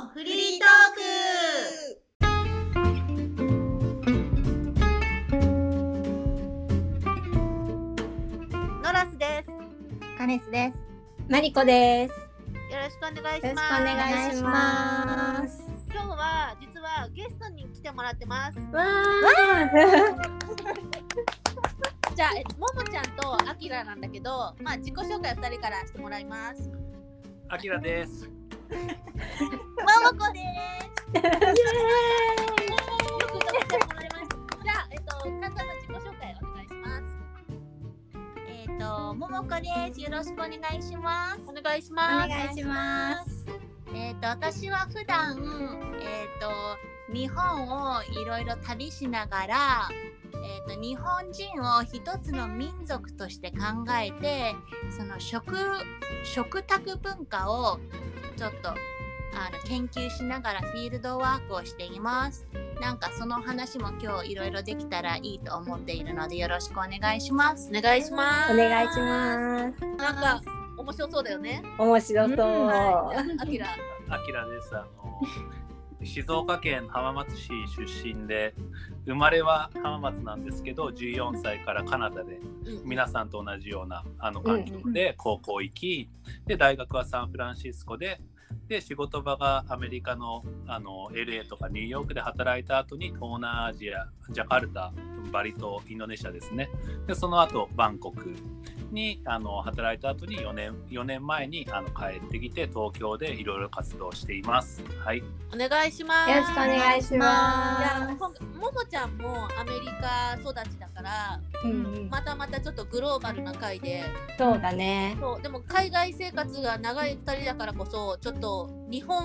のフリートークノラスです。よカネスです。マリコです。ろしくお願いしよろしくおます。願いします。今日は実はゲストに来てもらってます。わ じゃあ、えももちゃんとあきらなんだけど、まあ自己紹介二人からしてもらいます。あきらです。ももこです。よくぞ来てもらいました。じゃあ、えっと、簡単な自己紹介お願いします。えっ、と、ももこです。よろしくお願いします。お願いします。お願いします。えっ、と、私は普段、えっ、と、日本をいろいろ旅しながら、えっ、と、日本人を一つの民族として考えて、その食、食卓文化をちょっと、あの研究しながらフィールドワークをしています。なんかその話も今日いろいろできたらいいと思っているのでよろしくお願いします。お願いします。お願いします。なんか面白そうだよね。面白そう。はい。あきら。あきらです。あの静岡県浜松市出身で、生まれは浜松なんですけど、14歳からカナダで皆さんと同じようなあの環境で高校行き、で大学はサンフランシスコで。で仕事場がアメリカのあの LA とかニューヨークで働いた後に東南アジアジャカルタバリ島インドネシアですね。でその後バンコクにあの働いた後に4年 ,4 年前にあの帰ってきて東京でいろいろ活動しています。はい、お願いします。よろしくお願いしいやま今回ももちゃんもアメリカ育ちだから、す。うんうんまたまたちょっとグローバルな回で、そうだね。そうでも海外生活が長い2人だからこそちょっと日本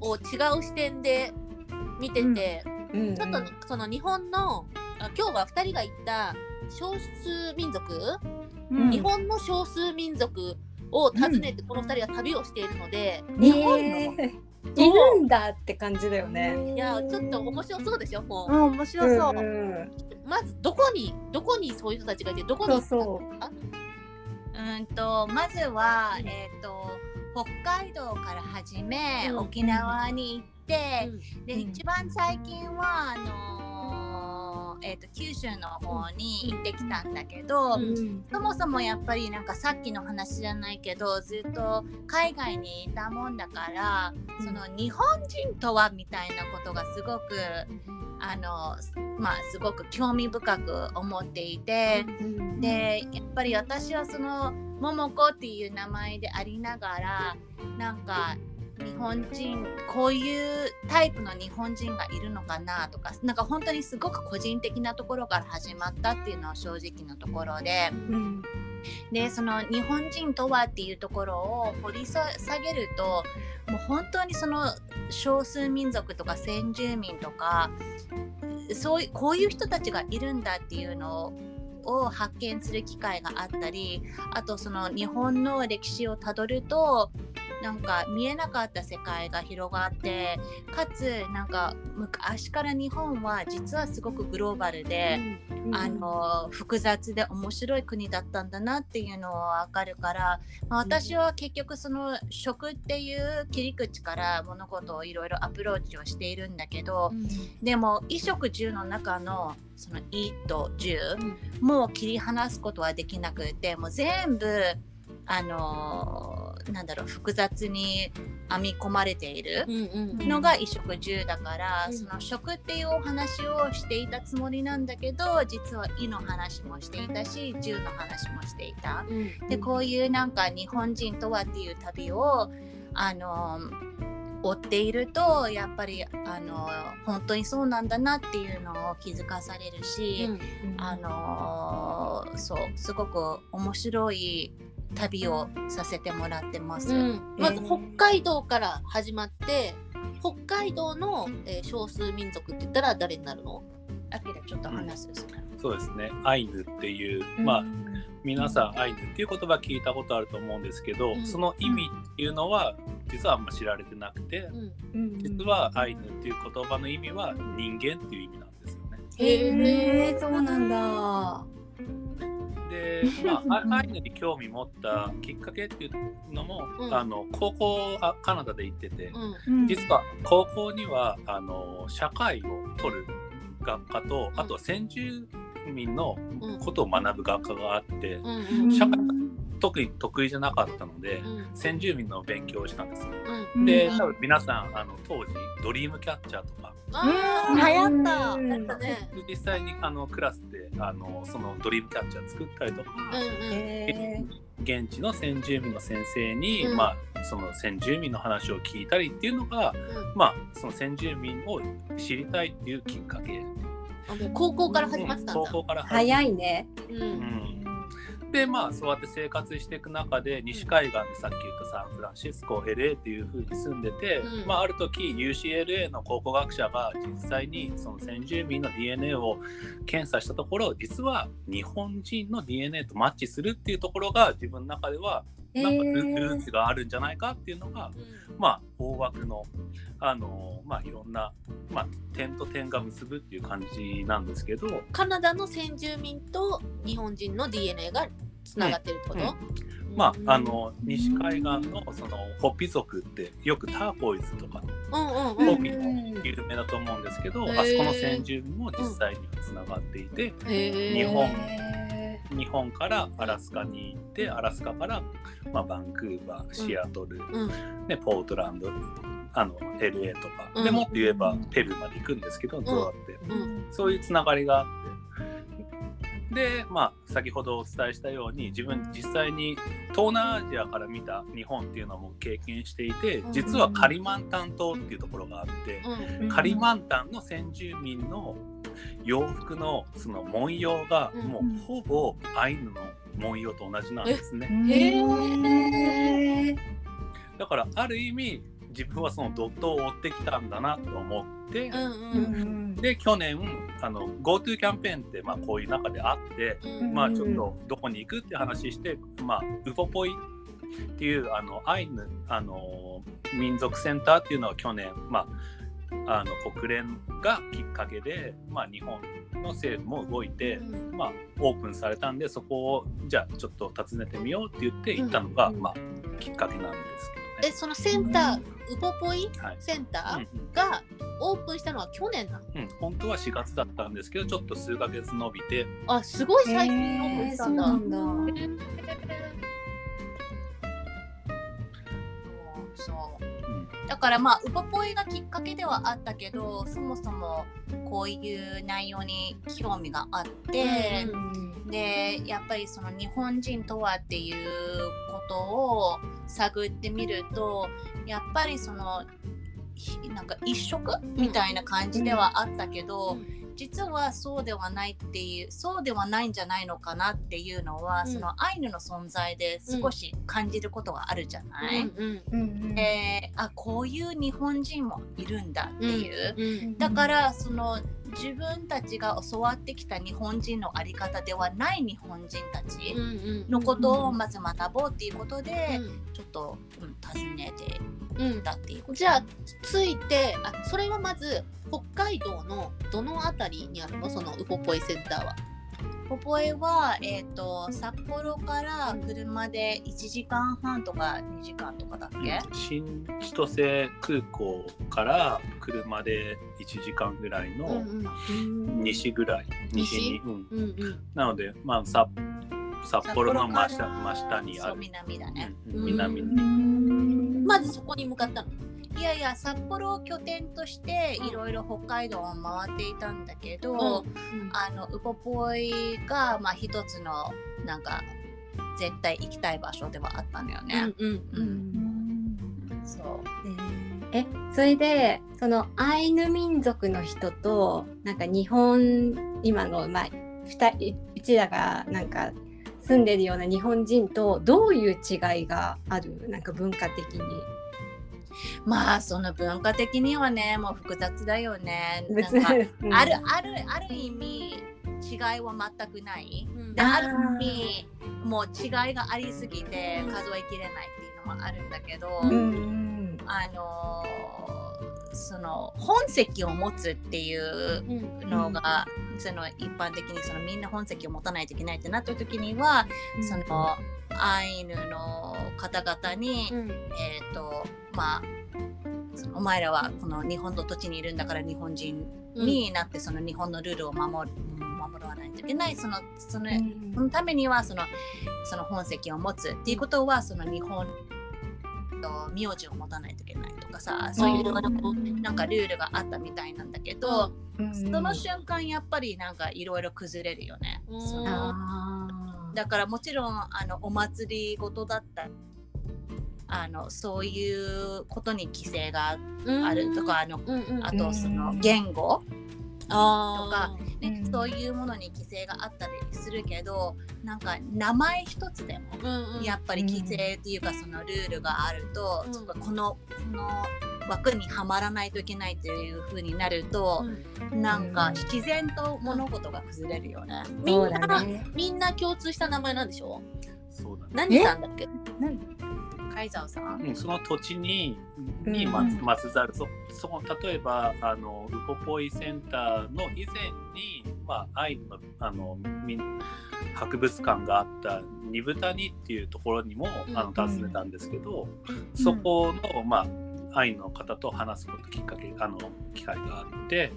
を違う視点で見てて、うんうんちょっとその日本のあ今日は2人が行った少数民族、うん。日本の少数民族を訪ねてこの2人は旅をしているので、日本のいるんだって感じだよね。いやちょっと面白そうでしょもう、うん、面白そう。んん。まずどこにどこにそういう人たちがいてどこにそうそう。あうんとまずは、えっ、と北海道から始め、うん。沖縄に行って、で、うん。一番最近はあのーえっ、と九州の方に行ってきたんだけど、うん。そもそもやっぱりなんかさっきの話じゃないけどずっと海外にいたもんだから、その日本人とはみたいなことがすごくあのまあすごく興味深く思っていて。でやっぱり私はその桃子っていう名前でありながらなんか日本人こういうタイプの日本人がいるのかなとかなんか本当にすごく個人的なところから始まったっていうのは正直なところで。うん。でその日本人とはっていうところを掘り下げるともう本当にその少数民族とか先住民とかそういこういう人たちがいるんだっていうのを発見する機会があったりあとその日本の歴史をたどるとなんか見えなかった世界が広がってかつなんか昔から日本は実はすごくグローバルで。あの複雑で面白い国だったんだなっていうのは分かるから、まあ、私は結局その食っていう切り口から物事をいろいろアプローチをしているんだけどでも衣食住の中のその衣と住もう切り離すことはできなくてもう全部あのなんだろう複雑に編み込まれている。のが衣食住だから、うんその食っていうお話をしていたつもりなんだけど実は衣の話もしていたし住の話もしていた。でこういうなんか日本人とはっていう旅をあの追っているとやっぱりあの本当にそうなんだなっていうのを気づかされるし、あのそうすごく面白い旅をさせてもらってます。まず北海道から始まって北海道の、えー少数民族って言ったら誰になるの？あきらちょっと話す、そうですね。アイヌっていう、まあ皆さんアイヌっていう言葉聞いたことあると思うんですけど、うんその意味っていうのは実はあんま知られてなくて、実はアイヌっていう言葉の意味は人間っていう意味なんですよね。へへえそうなんだ。で、まあ、あアイヌに興味持ったきっかけっていうのも、うん。あの高校あカナダで行ってて、うん。実は高校にはあの社会を取る学科と、あとは先住民のことを学ぶ学科があって、うん。うん。社会特に得意じゃなかったので、うん。先住民の勉強をしたんですよ。うん。で、うん。多分皆さんあの当時ドリームキャッチャーとかあ流ー行った。実際にあのクラスであのそのドリームキャッチャー作ったりとか、うんうん。へ現地の先住民の先生に、うん。まあ、その先住民の話を聞いたりっていうのが、うん。まあ、その先住民を知りたいっていうきっかけ、あもう高校から始まってたんだ。高校から早いね。ううんんでまあそうやって生活していく中で西海岸でさっき言ったサンフランシスコ LA っていう風に住んでて、うん。まあ、ある時 UCLA の考古学者が実際にその先住民の DNA を検査したところ実は日本人の DNA とマッチするっていうところが自分の中ではなんかルへーツがあるんじゃないかっていうのが、まあ大枠のあのまあいろんな、まあ、点と点が結ぶっていう感じなんですけど、カナダの先住民と日本人の DNA がつながってるってこと、まああの西海岸のそのホッピ族ってよくターコイズとかのうんうんうん。ホッピも有名だと思うんですけど、あそこの先住民も実際にはつながっていて、日本へ日本からアラスカに行ってアラスカから、まあ、バンクーバーシアトル、うん。ね、ポートランドあの LA とか、うん。でもっと言えばペルーまで行くんですけど、どうやって。うん。そういうつながりがあって。で、まあ、先ほどお伝えしたように、自分実際に東南アジアから見た日本っていうのも経験していてう、ん。実はカリマンタン島っていうところがあって、うん。カリマンタンの先住民の洋服のその文様がうん。もうほぼアイヌの文様と同じなんですね。へー。だからある意味自分はそのドットを追ってきたんだなと思って、うんううんん。で去年あの GoTo キャンペーンってまあこういう中であって、うん。まあちょっとどこに行くって話して、まあウポポイっていうあのアイヌあの民族センターっていうのは去年まああの国連がきっかけで、まあ、日本の政府も動いて、うん。まあ、オープンされたんでそこをじゃあちょっと訪ねてみようって言って行ったのが、うん。まあ、きっかけなんですけえそのセンターウポポイ？センタうんーがオープンしたのは去年なの？うん。うん、本当は4月だったんですけどちょっと数ヶ月伸びて、あすごい最近オープンしたんだ、そうなんだ。そう。うんだからまあウポポイがきっかけではあったけどそもそもこういう内容に興味があって、でやっぱりその日本人とはっていうことを探ってみるとやっぱりそのひなんか一色みたいな感じではあったけど、実はそうではないっていうそうではないんじゃないのかなっていうのは、うん。そのアイヌの存在で少し感じることがあるじゃない、うんうんうん。であこういう日本人もいるんだっていう、うんだからその自分たちが教わってきた日本人の在り方ではない日本人たちうんうん。のことをまず学ぼうっていうことで、うん。ちょっと、うん、尋ねてうんいたっていうこと。じゃあついてあそれはまず北海道のどの辺りにあるの？そのウポポイセンターは。ポポエは、えー、と札幌から車で1時間半とか2時間とかだっけ、新千歳空港から車で1時間ぐらいのうん西ぐらい、西に、うん、うんうん。なので、まあ、札札幌の真下真下にある、南だね、うんうん。南に、まずそこに向かったの。いやいや札幌を拠点としていろいろ北海道を回っていたんだけど、うん。あのウポポイがまあ一つのなんか絶対行きたい場所ではあったのよね。うんううん。んそう。えそれでそのアイヌ民族の人となんか日本今のまあ二人うちらがなんか住んでるような日本人とどういう違いがある？なんか文化的に。まあその文化的にはねもう複雑だよね。な別にうん。あるあるある意味違いは全くない。うんである意味もう違いがありすぎて数えきれないっていうのもあるんだけど、うんうんあのーその本籍を持つっていううんのが、その一般的にそのみんな本籍を持たないといけないってなった時には、そのアイヌの方々に、うん。えっ、とまあお前らはこの日本の土地にいるんだから日本人になってその日本のルールを守る守らないといけない。そのそのそのためにはそのその本籍を持つっていうことはその日本と名字を持たないといけないとかさそういうなんかルールがあったみたいなんだけど、その瞬間やっぱりなんかいろいろ崩れるよね。うん。そのだからもちろんあのお祭りごとだったりあのそういうことに規制があるとか、あのあとそのうん言語、あねうん。そういうものに規制があったりするけどなんか名前一つでもーうんうん。やっぱり規制っていうかそのルールがあると、うん。このこの枠にはまらないといけないっていう風になると、なんか自然と物事が崩れるよね。みんな。みんな共通した名前なんでしょ？そうだね。何さんだっけ？カイザーさん、うん、その土地ににうん。まつまつざるそそこ例えばあのウポポイセンターの以前に、まあ、アイヌのあのみ博物館があった二ブタニっていうところにもうんあの訪ねたんですけど、そこの、まあ、アイヌの方と話すこときっかけあの機会があって。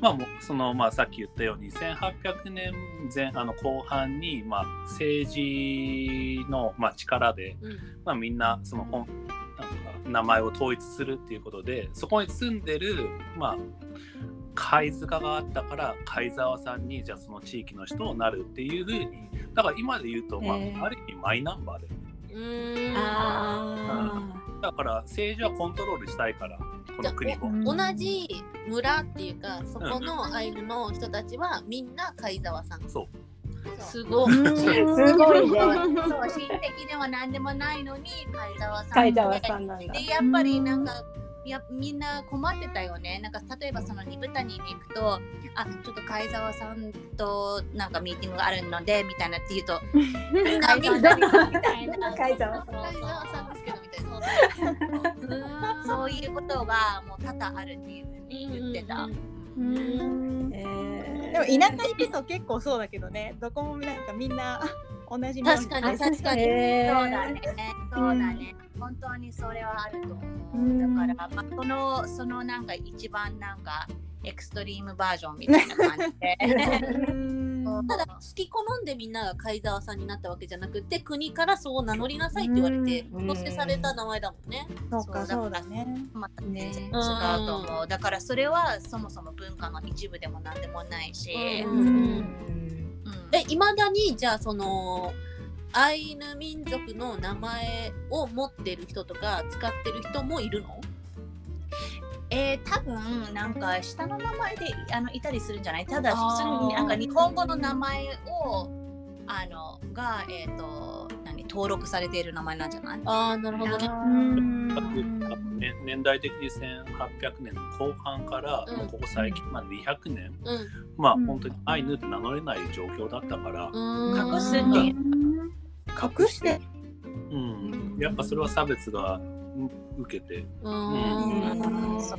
まあ、もうそのまあさっき言ったように1800年前あの後半に、まあ、政治の、まあ、力で、うん。まあ、みんなその本なんか名前を統一するっていうことでそこに住んでる、まあ、貝塚があったから貝沢さんにじゃあその地域の人をなるっていうふうにだから今で言うと、まあある意味マイナンバーでうーん。あだから政治はコントロールしたいからこの国を。同じ村っていうかそこのアイヌの人たちはみんな貝沢さんそうすごい、ーすごいね。そう親戚では何でもないのに貝沢さんで貝沢さんなんだ。でやっぱりなんかやみんな困ってたよね。なんか例えばその二豚に行くとあちょっと貝沢さんとなんかミーティングがあるのでみたいなって言うと みんな貝沢さんみたいな。貝沢さん。ですけどみたいなそうそういうことがもう多々あるっていうふうに言ってた。うんえーでも田舎行くと結構そうだけどね。どこもなんかみんな同じ確かに確かに、えーそうだね、そうだね、本当にそれはあると思う。だから、まあ、その、そのなんか一番なんかエクストリームバージョンみたいな感じで。うん。ただ好き好んでみんなが貝沢さんになったわけじゃなくて国からそう名乗りなさいって言われてうん。強制された名前だもんね。そうかそうだね。またね全然違うと思う。だからそれはそもそも文化の一部でもなんでもないし。いまだにじゃあそのアイヌ民族の名前を持ってる人とか使ってる人もいるの？えー、多分なんか下の名前であのいたりするんじゃない？ただ普通になんか日本語の名前をあのが、えー、と何登録されている名前なんじゃない？ああなるほどね。ね年代的に1800年の後半から、うん。もうここ最近まで200年、うん。まあうん。本当にアイヌって名乗れない状況だったから、うーん。隠すって。隠してうん、やっぱそれは差別がうん受けて、うーんそう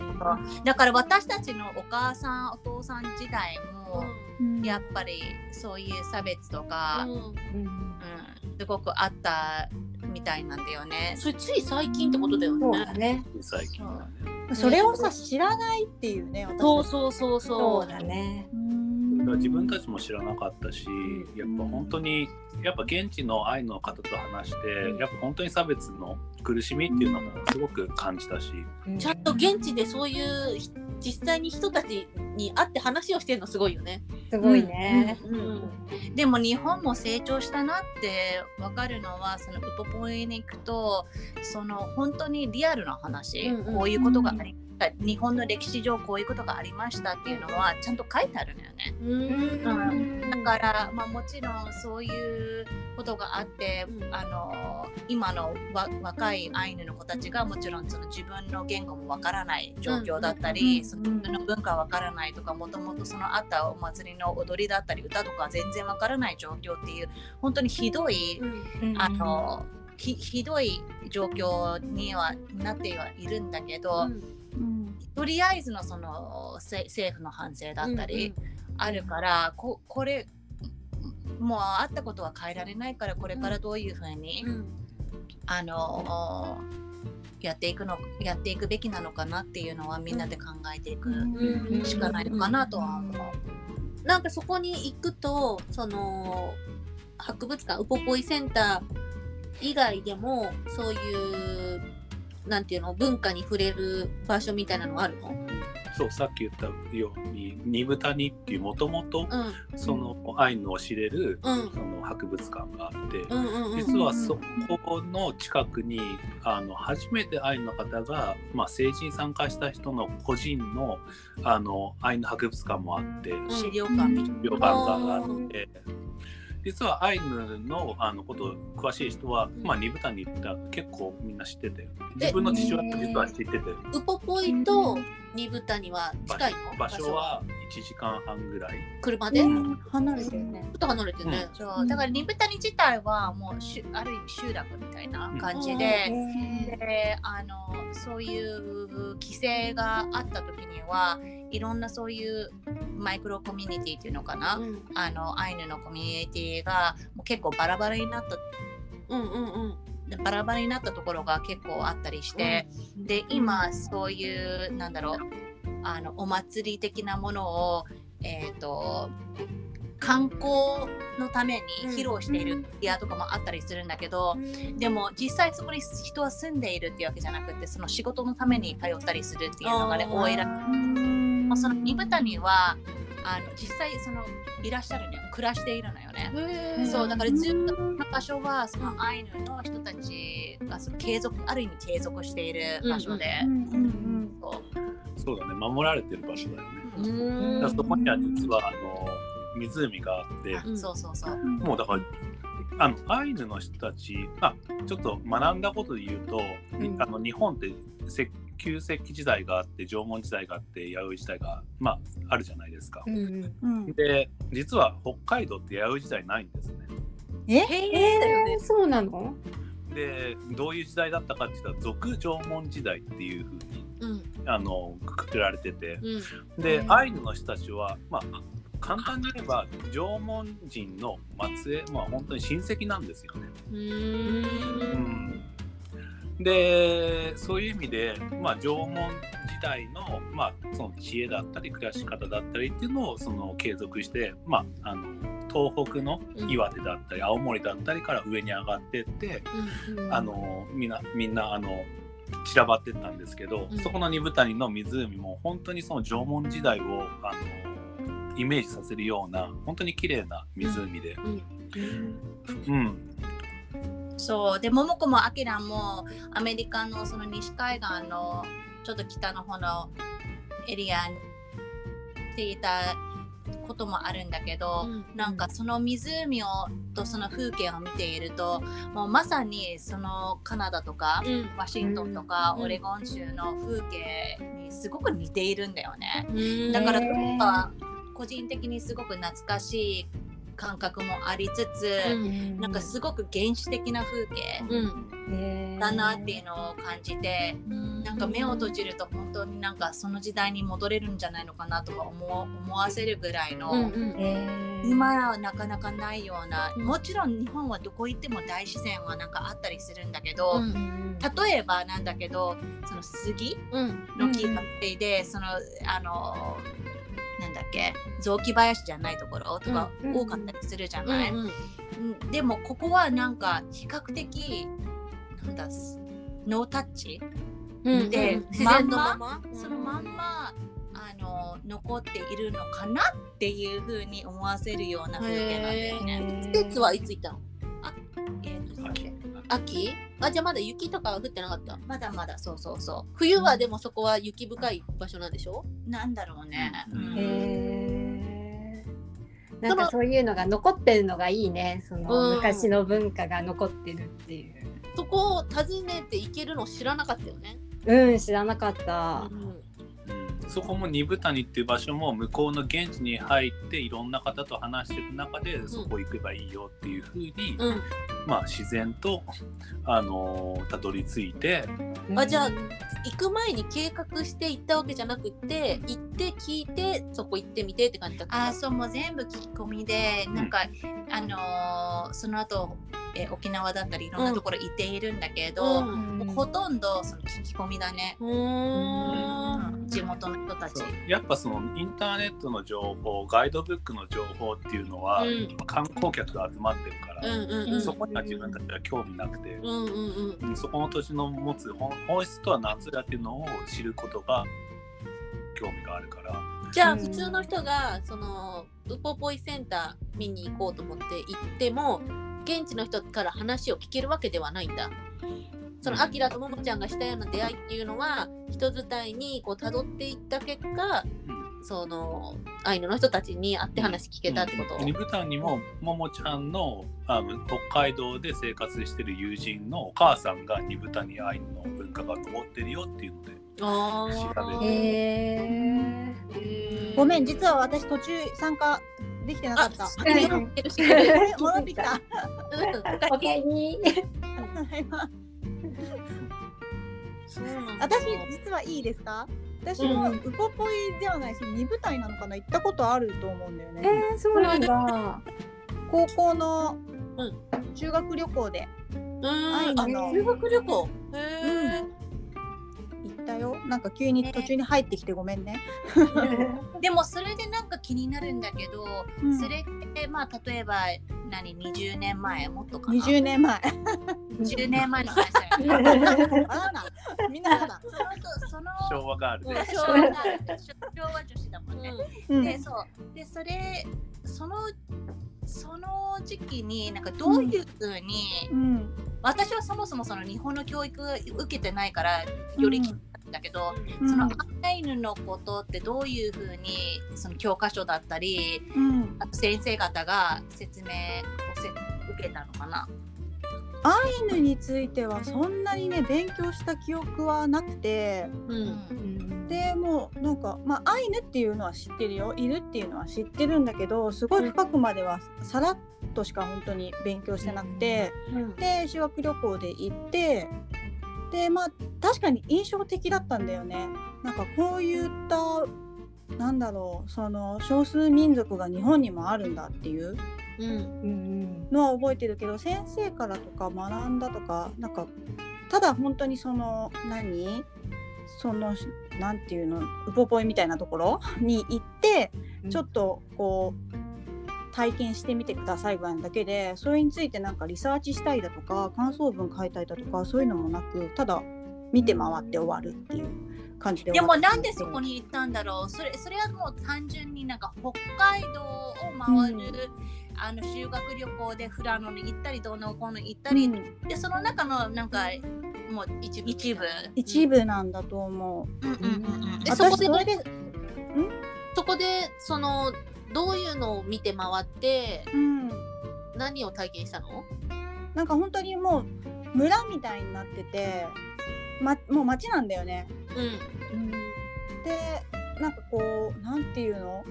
だから私たちのお母さんお父さん時代も、やっぱりそういう差別とか、うんうんすごくあったみたいなんだよね。それつい最近ってことだよそうね。だね。最近はね。それをさ知らないっていうね私そうそうそうそそうう。だね。だから自分たちも知らなかったし、やっぱ本当にやっぱ現地のアイヌの方と話して、うん。やっぱ本当に差別の苦しみっていうのもすごく感じたし、ちゃんと現地でそういうひ実際に人たちに会って話をしてるのすごいよね。すごいね。うん。でも日本も成長したなって分かるのはそのウポポイに行くとその本当にリアルな話、うんうん。こういうことがあり日本の歴史上こういうことがありましたっていうのはちゃんと書いてあるのよね。うん。だから、まあ、もちろんそういうことがあって、うん。あの今のわ若いアイヌの子たちがもちろんその自分の言語もわからない状況だったり、うんその文化わからないとかもともとそのあったお祭りの踊りだったり歌とか全然わからない状況っていう本当にひどい、あのひひどい状況にはなってはいるんだけど、とりあえずのそのせ政府の反省だったりあるから、ここれもうあったことは変えられないからこれからどういうふうに、うん。あのやっていくのやっていくべきなのかなっていうのはみんなで考えていくうん。しかないのかなとは思う。なんかそこに行くとその博物館ウポポイセンター以外でもそういうなんていうの文化に触れる場所みたいなのあるの？そうさっき言ったように二部谷っていうもともとうん。そのアイヌを知れる、うん。その博物館があって、うんうんうん実はそこの近くにあの初めてアイヌの方が、まあ、政治に参加した人の個人のあのアイヌ博物館もあって資料館みたいな。旅館があって実はアイヌのあのこと詳しい人は、まあ、二部谷に行ったら結構みんな知ってて。自分の父親も実は知ってて。ウポポイと二部谷は場近いの？場所は1時間半ぐらい。車で？ちょ離れてるね。っと離れてるね、そうだから二部谷自体はもうしゅある意味集落みたいな感じで、であのそういう規制があった時にはいろんなそういうマイクロコミュニティっていうのかな、うん。あのアイヌのコミュニティがもう結構バラバラになった。うんうんうん。でバラバラになったところが結構あったりして、で今そういうなんだろうあのお祭り的なものをえっ、と観光のために披露しているエリアとかもあったりするんだけど、でも実際そこに人は住んでいるっていうわけじゃなくてその仕事のために通ったりするっていうのがね多いらまあ、その二部谷はあの実際そのいらっしゃるのよ暮らしているのよね。そうだからずっとこの場所はそのアイヌの人たちがその継続ある意味継続している場所で、そうそうだね守られてる場所だよね。う。ーん。だからそこには実はあの湖があって、うん。そうそうそう。もうだからあのアイヌの人たちあちょっと学んだことで言うと、ん。あの日本って石旧石器時代があって縄文時代があって弥生時代が、まあ、あるじゃないですか。うんうん。で実は北海道って弥生時代ないんですね。え？えー、そうなの？でどういう時代だったかって言ったら俗縄文時代っていうふうにうん。あのくくられてて。うん。でうん。アイヌの人たちはまあ簡単に言えば縄文人の末裔まあ本当に親戚なんですよね。うーんでそういう意味で、まあ、縄文時代の,、まあその知恵だったり暮らし方だったりっていうのをその継続して、まあ、あの東北の岩手だったり青森だったりから上に上がってって、うんあのみんなみんなあの散らばってったんですけど、うん。そこの二部谷の湖も本当にその縄文時代をあのイメージさせるような本当に綺麗な湖で、うんそう。で桃子もアキラもアメリカのその西海岸のちょっと北の方のエリアにっていたこともあるんだけど、なんかその湖をとその風景を見ているともうまさにそのカナダとか、うん。ワシントンとかうん。オレゴン州の風景にすごく似ているんだよね。うん。だから個人的にすごく懐かしい感覚もありつつ、うんなんかすごく原始的な風景うん。だなっていうのを感じて、なんか目を閉じると本当になんかその時代に戻れるんじゃないのかなとか思わせるぐらいの、うんうん今はなかなかないようなもちろん日本はどこ行っても大自然はなんかあったりするんだけど、うん例えばなんだけどその杉うんの木がいで、そのあのなんだっけ？雑木林じゃないところとかうん。多かったりするじゃない、でもここはなんか比較的なんだノータッチ？うんでうん自然のまま？そのまんまあの残っているのかな？っていうふうに思わせるような風景なんだよね。季節はいつ行ったの？秋？あじゃあまだ雪とかは降ってなかった？まだまだ。そうそうそ冬はでもそこは雪深い場所なんでしょ？うなんだろうね。うん。へー。なんかそういうのが残ってるのがいいね。そのうん。昔の文化が残ってるっていう。そこを訪ねて行けるの知らなかったよね。うん知らなかった。うんうんそこも二部谷っていう場所も向こうの現地に入っていろんな方と話していく中でそこ行けばいいよっていうふうに、うん。まあ自然とあのーたどり着いてあじゃあ行く前に計画して行ったわけじゃなくって行って聞いてそこ行ってみてって感じだったあーそうもう全部聞き込みでなんか、あのーその後、えー沖縄だったりいろんなところ行っているんだけど、うん。もうほとんどその聞き込みだね、うーん。地元の人たち。やっぱそのインターネットの情報ガイドブックの情報っていうのは、うん。観光客が集まってるから、うんうんうん。そこには自分たちは興味なくて、うんうんうん。うんそこの土地の持つ本本質とは何ぞやっていうのを知ることが興味があるから。じゃあうん。普通の人がそのウポポイセンター見に行こうと思って行っても現地の人から話を聞けるわけではないんだ。そのアキラとももちゃんがしたような出会いっていうのは人伝いにこう辿っていった結果うん。そのアイヌの人たちに会って話聞けたってこと、ニブタンにもももちゃんのあの北海道で生活してる友人のお母さんがニブタニアイヌの文化が残ってるよっていうので。あ調べへー。えへー。ごめん実は私途中参加できてなかあった。戻ってきた。おかえりそうなん。だ私実はいいですか？私もうんウポポイではないし二部隊なのかな？行ったことあると思うんだよえね。ー、そうなんだ。高校のう修学旅行で。うーんあの修学旅行。へえ、行ったよ。なんか急に途中に入ってきてごめんね。でもそれでなんか気になるんだけど、うんそれってまあ例えば何20年前もっとかな？20年前。10年前の話だよねあらな。みんなやだ。そのその昭和があるね。昭和が昭和女子だもんね、うんでそうでそれそのその時期になんかどういうふうに、うん。私はそもそもその日本の教育受けてないからよりんだけど、そのアイヌのことってどういうふうにその教科書だったりうん。あと先生方が説明をせ受けたのかな？アイヌについてはそんなにね勉強した記憶はなくてううん。んでもうなんかまあアイヌっていうのは知ってるよ。いるっていうのは知ってるんだけどすごい深くまではさらっとしか本当に勉強してなくてうん。で修学旅行で行ってでまあ確かに印象的だったんだよね。なんかこういったなんだろうその少数民族が日本にもあるんだっていう。のは覚えてるけど先生からとか学んだとかなんかただ本当にその何？そのなんていうの？ウポポイみたいなところに行ってちょっとこう体験してみてくださいぐらいだけでそれについてなんかリサーチしたいだとか感想文書いたりだとかそういうのもなくただ見て回って終わるっていう感じででもなんでそこに行ったんだろう。それそれはもう単純になんか北海道を回る、あの修学旅行で富良野に行ったりどうのこうの行ったり、うん。でその中のなんかもう一部。一部一部なんだと思う。うんうんうんうん。でそこで私それでそこでそのどういうのを見て回ってうん。何を体験したの？なんか本当にもう村みたいになってて、ま、もう町なんだよね。うん。でなんかこうなんていうの？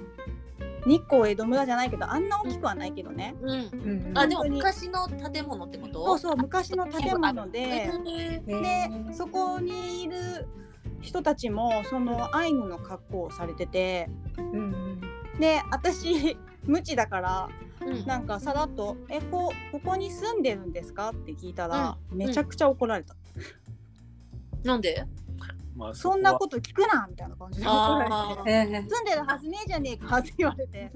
日光江戸村じゃないけどあんな大きくはないけどね。うん。うん。あでも昔の建物ってこと？そうそう昔の建物で。でそこにいる人たちもそのアイヌの格好をされてて。うんで私無知だからうん。なんかさらっと「えこここに住んでるんですか?」って聞いたら、うん。めちゃくちゃ怒られた。なんで？まあ、そんなとこと聞くなみたいな感じで怒られあて。え住んでるはずねえじゃねえかって言われて。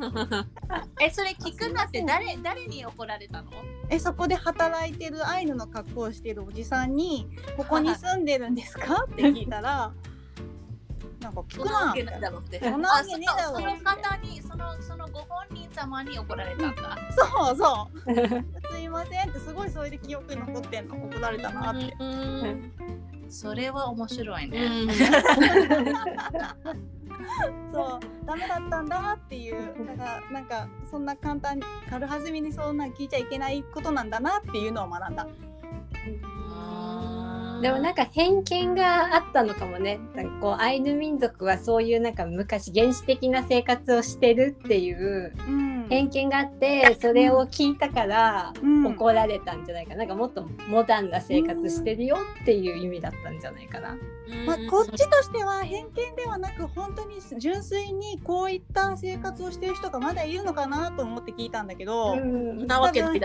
えそれ聞くなって誰誰に怒られたの？えそこで働いてるアイヌの格好をしてるおじさんに「ここに住んでるんですか?」って聞いたらなんか聞くなみたなそんな。わけねえだろその方にそのそのご本人様に怒られたんだ、そうそう。すいませんってすごいそれで記憶に残ってんの。怒られたなって。うんそれは面白いね、うん。そう。ダメだったんだっていう。だからなんかそんな簡単に軽はずみにそんなん聞いちゃいけないことなんだなっていうのを学んだ。うんでもなんか偏見があったのかもね。なんかこうアイヌ民族はそういうなんか昔原始的な生活をしてるっていううん。偏見があってそれを聞いたからうん。怒られたんじゃないかな。なんかもっとモダンな生活してるよっていう意味だったんじゃないかな。まあ、こっちとしては偏見ではなく本当に純粋にこういった生活をしている人がまだいるのかなと思って聞いたんだけど、うんなわけ偏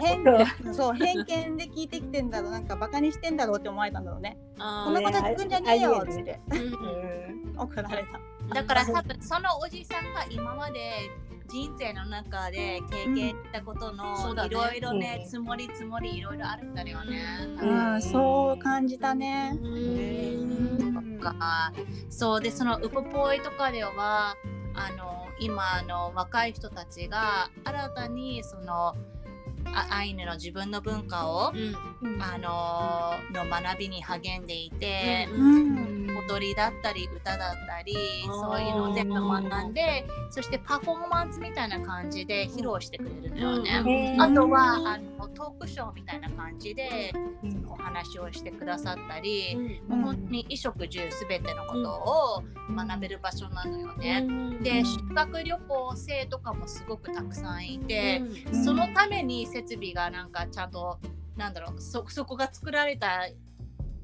そう 偏見。で聞いてきてんだろうなんかバカにしてんだろうって思われたんだろうね。あこんなこと聞くんじゃねえよって。怒られた。だから多分そのおじさんが今まで人生の中で経験したことのいろいろねうん。積もり積もりいろいろあるんだよね。うんうん、そう感じたね。うんかそうでそのウポポイとかではあの今の若い人たちが新たにそのあアイヌの自分の文化を、うん。あのの学びに励んでいて、うん踊りだったり歌だったりそういうのを全部学んでそしてパフォーマンスみたいな感じで披露してくれるのよね。あとはあのトークショーみたいな感じでうん。お話をしてくださったり、うんもう本当に衣食住すべてのことを学べる場所なのよね。で修学旅行生とかもすごくたくさんいて、うん。そのために設備がなんかちゃんとなんだろうそそこが作られた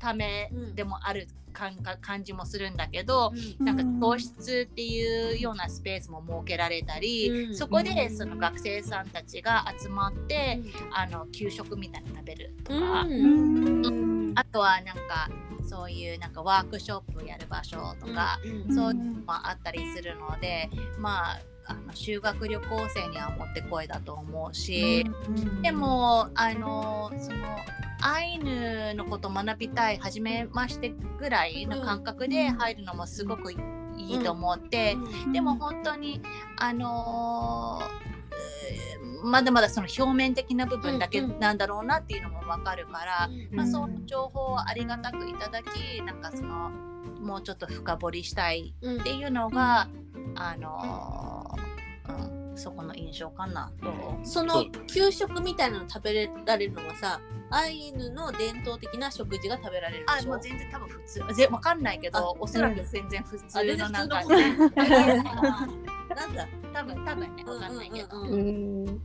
ためでもある感覚感じもするんだけど、なんか教室っていうようなスペースも設けられたり、うん。そこでその学生さんたちが集まって、あの給食みたいなの食べるとか、うん。あとはなんかそういうなんかワークショップやる場所とか、そういうのもあったりするのでまああの修学旅行生にはもってこいだと思うし、でもあのそのアイヌのこと学びたい初めましてぐらいの感覚で入るのもすごくいいと思って、でも本当にあのーまだまだその表面的な部分だけうんうん。なんだろうなっていうのもわかるから、まあ、その情報をありがたくいただきなんかそのもうちょっと深掘りしたいっていうのが、あのーうん、そこの印象かなと。その給食みたいなの食べられるのはさアイヌの伝統的な食事が食べられるでしょ？あもう全然多分普通。ぜわかんないけあどおそらく全然普あ通全然のなんかね なんだ？多分多分ねわかんないけど、うん。うん。ううんん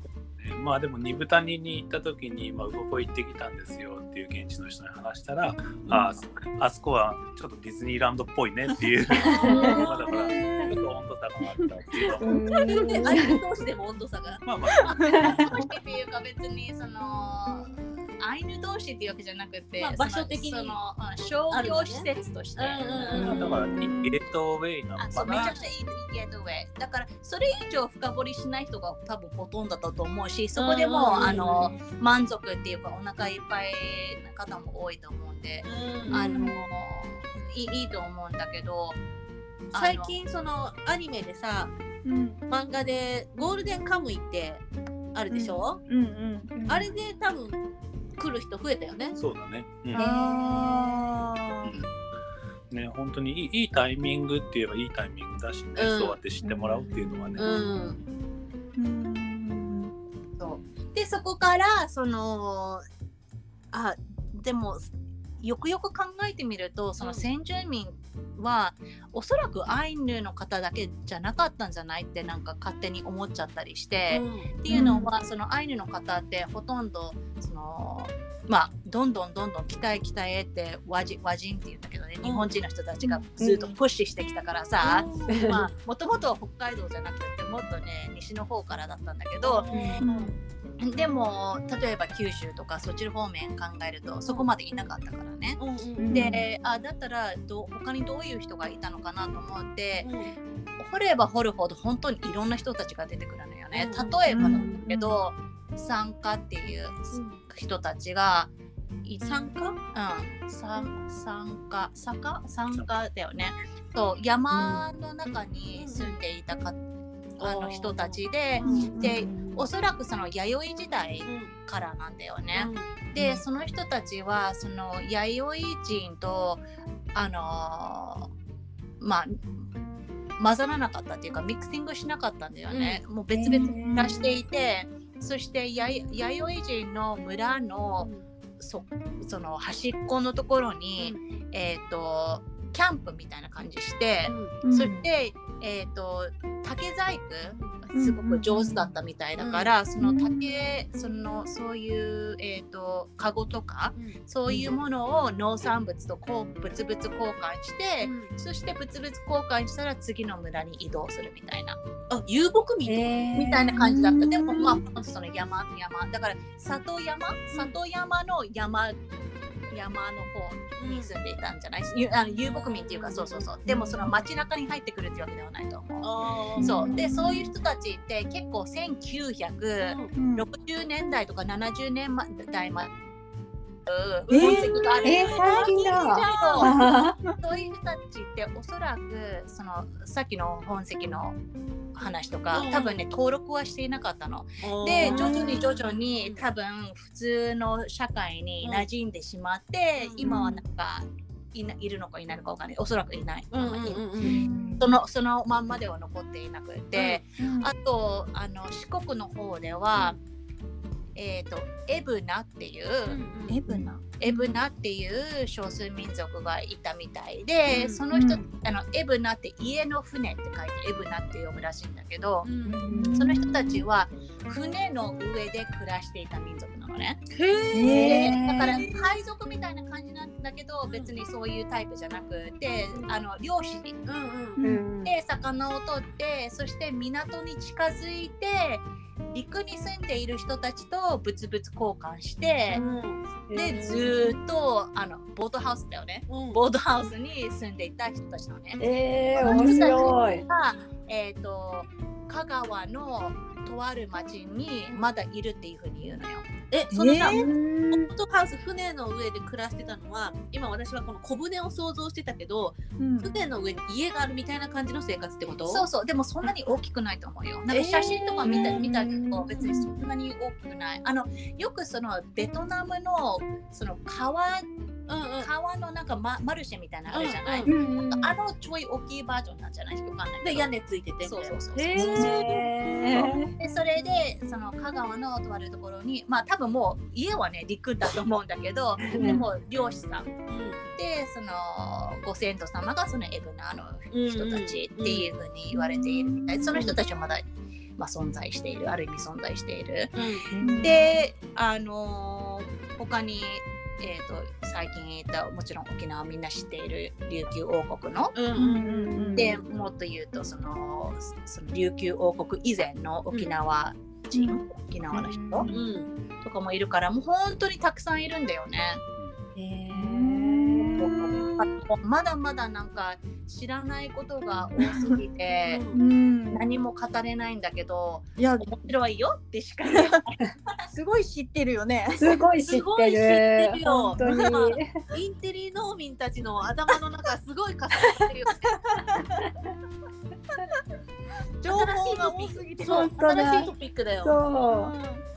まあでも二豚にに行った時に、まあ、ウポポ行ってきたんですよっていう現地の人に話したら、ああそこはちょっとディズニーランドっぽいねっていう まあだからちょっと温度差があったっていうのもでアイヌ同士でも温度差が。まあまあ。っていうか別にそのアイヌ同士っていうわけじゃなくて、まあ場所的に。そのそのうん。商業施設として、うんうんうん。だからゲートウェイなのあそうかなめちゃくちゃいいゲートウェイ。だからそれ以上深掘りしない人が多分ほとんどだと思うしそこでも、うんうんうんあの満足っていうかお腹いっぱいな方も多いと思うんで、うんあのいいいいと思うんだけど最近そのアニメでさうん。漫画でゴールデンカムイってあるでしょ、うんうん。あれで多分来る人増えたよね。そうだね、うん。あね本当にいいいいタイミングって言えばいいタイミングだしね、うん。そうやって知ってもらうっていうのはね、うん。でそこからそのあでもよくよく考えてみるとその先住民は、おそらくアイヌの方だけじゃなかったんじゃないってなんか勝手に思っちゃったりして、っていうのは、そのアイヌの方ってほとんどそのまあどんどんどんどん北へ北へって和人和人っていうんだけどね日本人の人たちがずっとプッシュしてきたからさ、まあもともとは北海道じゃなくてもっとね西の方からだったんだけど、でも例えば九州とかそっちの方面考えるとそこまでいなかったからね。うんうんであだったらど他にどういう人がいたのかなと思って掘れば掘るほど本当にいろんな人たちが出てくるのよね。うん例えばなんだけど参加っていう人たちがい参加？うん、参参加参加参加だよね。そう山の中に住んでいたか、あの人たちで、でおそらくその弥生時代からなんだよね。でその人たちはその弥生人とあのーまあ混ざらなかったっていうかミクシングしなかったんだよね。もう別々に暮らしていて、そしてや弥生人の村のそその端っこのところに、えっ、とキャンプみたいな感じして、うん。そして、えっ、と竹細工すごく上手だったみたいだから、その竹そのそういうえっ、とカゴとかそういうものを農産物とこう物々交換して、そして物々交換したら次の村に移動するみたいな。あ遊牧民えみたいな感じだった。でもまあその山山だから里山？里山の山山の方に住んでいたんじゃない、ゆあの遊牧民っていうかそうそうそう。でもその街中に入ってくるっていうわけではないと思う。そう。でそういう人たちって結構1960うん年代とか70年代までー痕跡がある。えー最近だ。そう。あそういう人たちっておそらくそのさっきの本籍の話とかうん。多分ね登録はしていなかったの。で徐々に徐々に多分普通の社会に馴染んでしまって、うん。今はなんかいないるのかいないのかわかんない。おそらくいない、うんうんうん。うんそのそのまんまでは残っていなくて、うん。あとあの四国の方では、えっ、とエブナっていう、うんエブナ？エブナっていう少数民族がいたみたいで、うんその人、うんあのエブナって家の船って書いてエブナって読むらしいんだけど、うんその人たちは船の上で暮らしていた民族なのね。へえだから海賊みたいな感じなんだけど別にそういうタイプじゃなくてあの漁師うんうん。ーうん。で魚を取ってそして港に近づいて陸に住んでいる人たちと物々交換して、でずーっとあのボートハウスだよねうんボートハウスに住んでいた人たちのね。えー、面白い。がえっ、と香川のとある町にまだいるっていうふうに言うのよ。えそのさえボートハウス船の上で暮らしてたのは今私はこの小舟を想像してたけどうん船の上に家があるみたいな感じの生活ってこと？そうそうでもそんなに大きくないと思うよ。なんか写真とか見た,、えー見たけど別にそんなに大きくない。あのよくそのベトナムのその川川のなんかママルシェみたいなのあるじゃない、うんうんあのちょい大きいバージョンなんじゃない？わかんないで屋根ついててそう。そうそうへえー。でそれでその香川のとあるところにまあ多分もう家はね陸だと思うんだけどでも漁師さん。うんでそのご先祖様がそのエブナの人たちっていうふうに言われているみたい。その人たちはまだ、まあ、存在しているある意味存在している。うん。であのー他に、えー、と最近言ったもちろん沖縄みんな知っている琉球王国の。うんううんんうんでもっと言うとそのその琉球王国以前の沖縄人、うん沖縄の人、うんうんとかもいるからもう本当にたくさんいるんだよね。まだまだなんか知らないことが多すぎてうん何も語れないんだけどいや面白いよってしか。すごい知ってるよね。すごい知すごい知ってるってる。よ本当に。インテリ農民たちの頭の中すごい重なってるよ 情報が多すぎて。新しいトピックだよそ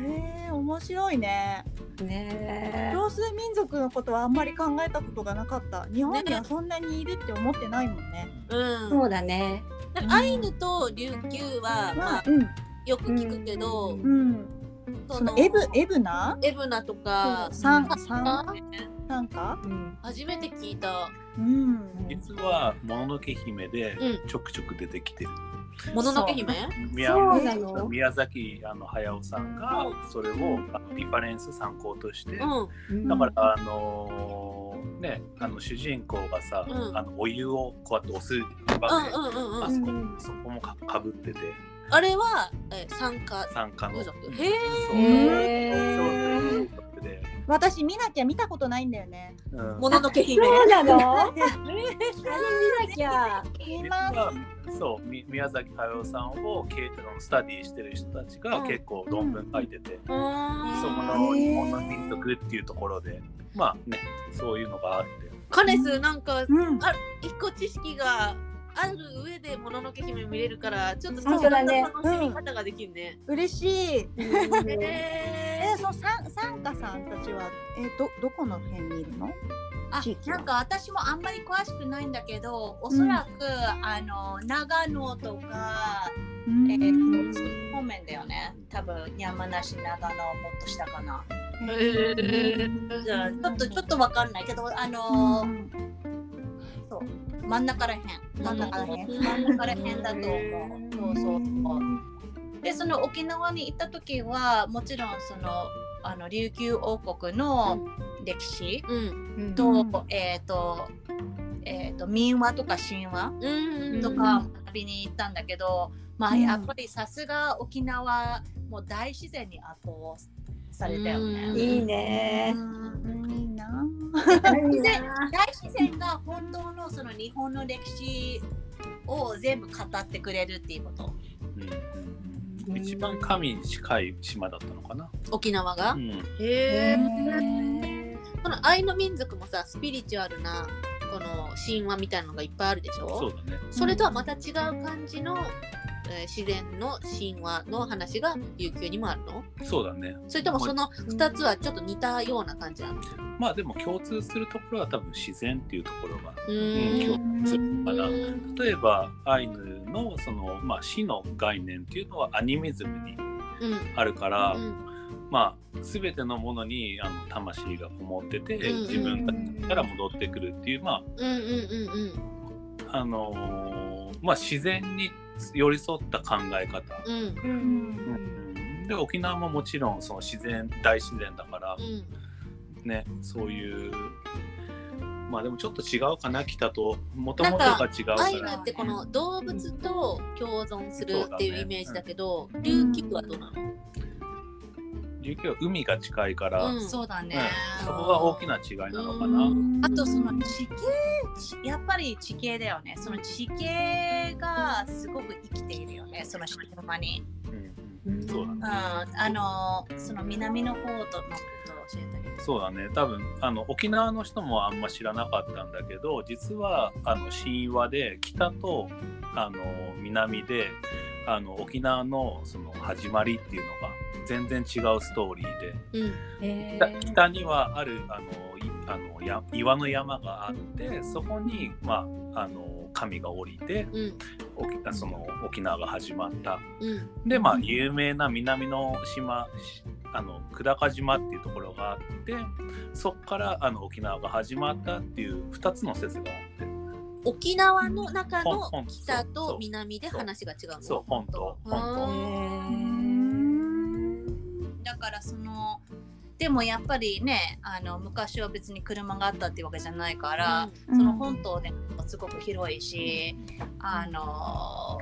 へえ面白いね。う。ね少数民族のことはあんまり考えたことがなかった。日本にはそんなにいるって思ってないもんね。うんそうだね。アイヌと琉球は、まあ、うんよく聞くけど、うんうん。そのエブエブナ？エブナとかサンササンなんか？うん。初めて聞いた。うん。実はもののけ姫でうん。ちょくちょく出てきてる。もののけ姫？宮そうなの。宮崎あの駿さんがそれをあのリファレンス参考として、うん。だからあのーねあの主人公がさ、うん。あのお湯をこうやって押す場面、うんうんうんうん。あそこうんそこもかかぶっててあれは、えー、参加。参加の。へそう。へそう。ーそう。で、私見なきゃ見たことないんだよね。うん。もののけ姫そうなの？あでれ見なきゃ。そう。み宮崎駿さんをけあのスタディしてる人たちがうん結構論文書いてて、そこの日本の民族っていうところで。まあねそういうのがあって。カネスなんかうん。一個知識がある上でもののけ姫見れるからちょっと本当だね楽しみ方ができるね。嬉しい。へえー、そのサンサンカさんたちはえー、どどこの辺にいるの？あなんか私もあんまり詳しくないんだけどおそらく、あの長野とか、えー、と方面だよね。多分山梨、長野、もっと下かな。へうんちょっとちょっとわかんないけど、あのーそう真ん中らへん。真ん中らへん真ん中らへんだと思う。そうそうそう。で、その沖縄に行った時は、もちろんそのあの琉球王国の歴史うんと、えっ、と、えっ、と民話とか神話うんとか学びに行ったんだけど、まあうんやっぱりさすが沖縄もう大自然に圧倒されたよね。うんいいね。大自然大自然が本当のその日本の歴史を全部語ってくれるっていうこと。うんうん一番神に近い島だったのかな。沖縄が、うんへえこのアイヌ民族もさスピリチュアルなこの神話みたいなのがいっぱいあるでしょ？そうだね。それとはまた違う感じの、えー自然の神話の話が琉球にもあるの？そうだね。それともその2つはちょっと似たような感じなの？まあでも共通するところは多分自然っていうところがううん共通するから例えばアイヌのその、まあ、死の概念っていうのはアニミズムにうん。あるから、うん。まあ全てのものにあの魂がこもってて、うん自分から戻ってくるっていうまうんうんうんああのーまあ自然に寄り添った考え方、うん。うんうんで沖縄ももちろんその自然大自然だからうんねそういうまあでもちょっと違うかな北と。もともとが違うかアイヌら。ってこの動物と共存するっていうイメージだけど、ん琉球はどうなの、琉球は海が近いから、うんそうだね。うんそこが大きな違いなのかな。うんあとその地形ちやっぱり地形だよね。その地形がすごく生きているよね。その島に。うんうんそうだね。うん、あのその南の方とのことを教えてあげて。そうだね多分あの沖縄の人もあんま知らなかったんだけど実はあの神話で北とあの南であの沖縄のその始まりっていうのが全然違うストーリーで。うん。え北北にはあるあのいあのや岩の山があってそこに、まあ、あの神が降りてうん。沖その沖縄が始まった。うん。でまあ有名な南の島しあの久高島っていうところがあってそこからあの沖縄が始まったっていう2つの説があって沖縄の中の北と南で話が違うの？そう本島あ本ーだからそのでもやっぱりねあの昔は別に車があったっていうわけじゃないから、うん。その本島でもすごく広いし、あの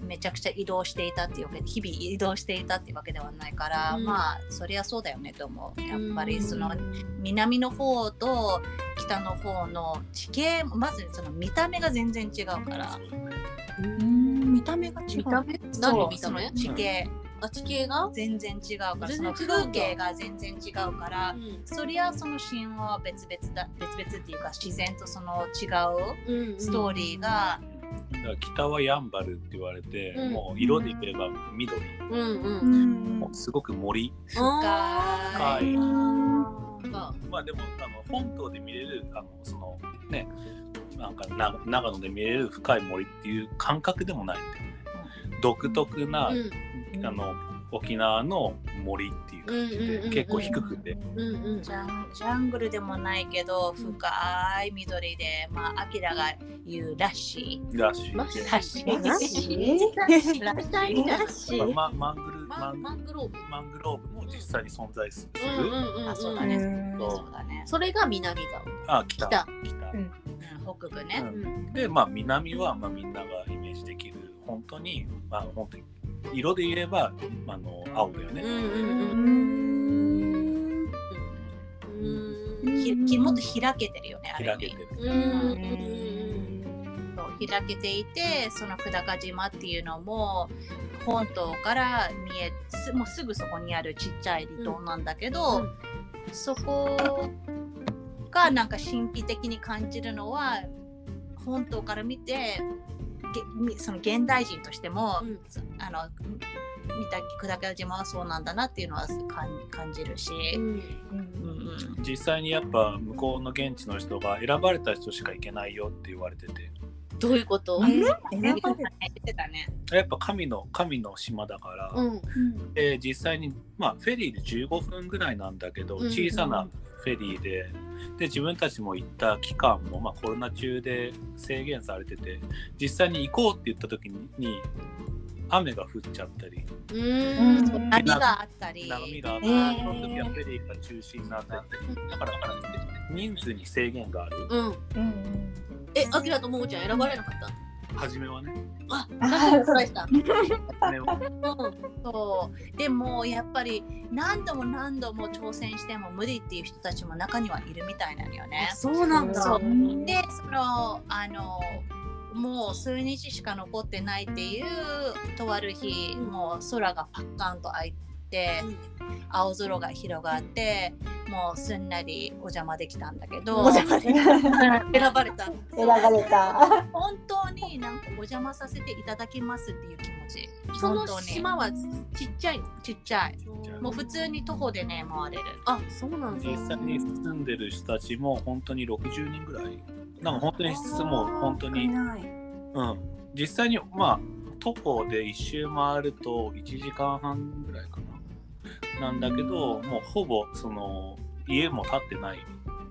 めちゃくちゃ移動していたっていうわけで日々移動していたっていうわけではないから、うん。まあそりゃそうだよねと思うやっぱりそのうん。南の方と北の方の地形まずその見た目が全然違うから。そうん。見た目が違う。見た目そ何見た目？地形あ地形が、全然違うから全その然違うんだ。風景が全然違うからうん。そりゃその神話は別々だ別々っていうか自然とその違ううんストーリーが、だから北はヤンバルって言われて、うん。もう色で言えば緑、うんうん。うんもうすごく森。深い。まあでもあの本島で見れるあのそのねなんかな長野で見れる深い森っていう感覚でもない。ん。だよね独特な、うんあの沖縄の森っていう感じで結構低くて、うんうんジャングルでもないけど深い緑でまあアキラが言うらしい。らしい。らしい。らしい。ラピュタみたいならしい。まマングルママンンマングローブ。マングローブも実際に存在する、うんうんうんうん。あそうだね。そうだね、それが南側。あ北。北。北。北部ね、うん。でまあ南は、まあ、みんながイメージできる。本当にまあ本当に色で言えばあの青だよね、うんうんうん。うん。ひきもっと開けてるよね開けてる、うん。うんそう開けていてその久高島っていうのも本島から見えすもうすぐそこにあるちっちゃい離島なんだけど、そこがなんか神秘的に感じるのは本島から見てその現代人としても、うん。そあの見た久高島はそうなんだなっていうのは感感じるし、うん。うんうん実際にやっぱ向こうの現地の人が選ばれた人しか行けないよって言われてて。どういうこと、え選言ばれってたね。やっぱ神の神の島だから、うん。で実際に、まあ、フェリーで15分ぐらいなんだけどうん。小さなフェリーで。で自分たちも行った期間も、まあ、コロナ中で制限されてて実際に行こうって言った時にに雨が降っちゃったり。うーん。波があったり。波があって、えー。その時はフェリーが中止になってだから人数に制限がある。うん。うん。うんえアキラとももちゃん選ばれなかった？初めはね。あなんかした。そうでもやっぱり何度も何度も挑戦しても無理っていう人たちも中にはいるみたいなのよね。そうなんだ。そう。うん。でそのあのもう数日しか残ってないっていうとある日もう空がパッカンと開いて青空が広がってもうすんなりお邪魔できたんだけど選ばれた選ばれた。本当になんかお邪魔させていただきますっていう気持ち。その本当に。島はちっちゃいの？ちっちゃい。もう普通に徒歩でね回れる。あそうなんだ実際に住んでる人たちも本当に60人ぐらい。なんか本当にもう本当にない。うん、実際にまあ徒歩で一周回ると1時間半ぐらいかななんだけどもうほぼその家も建ってない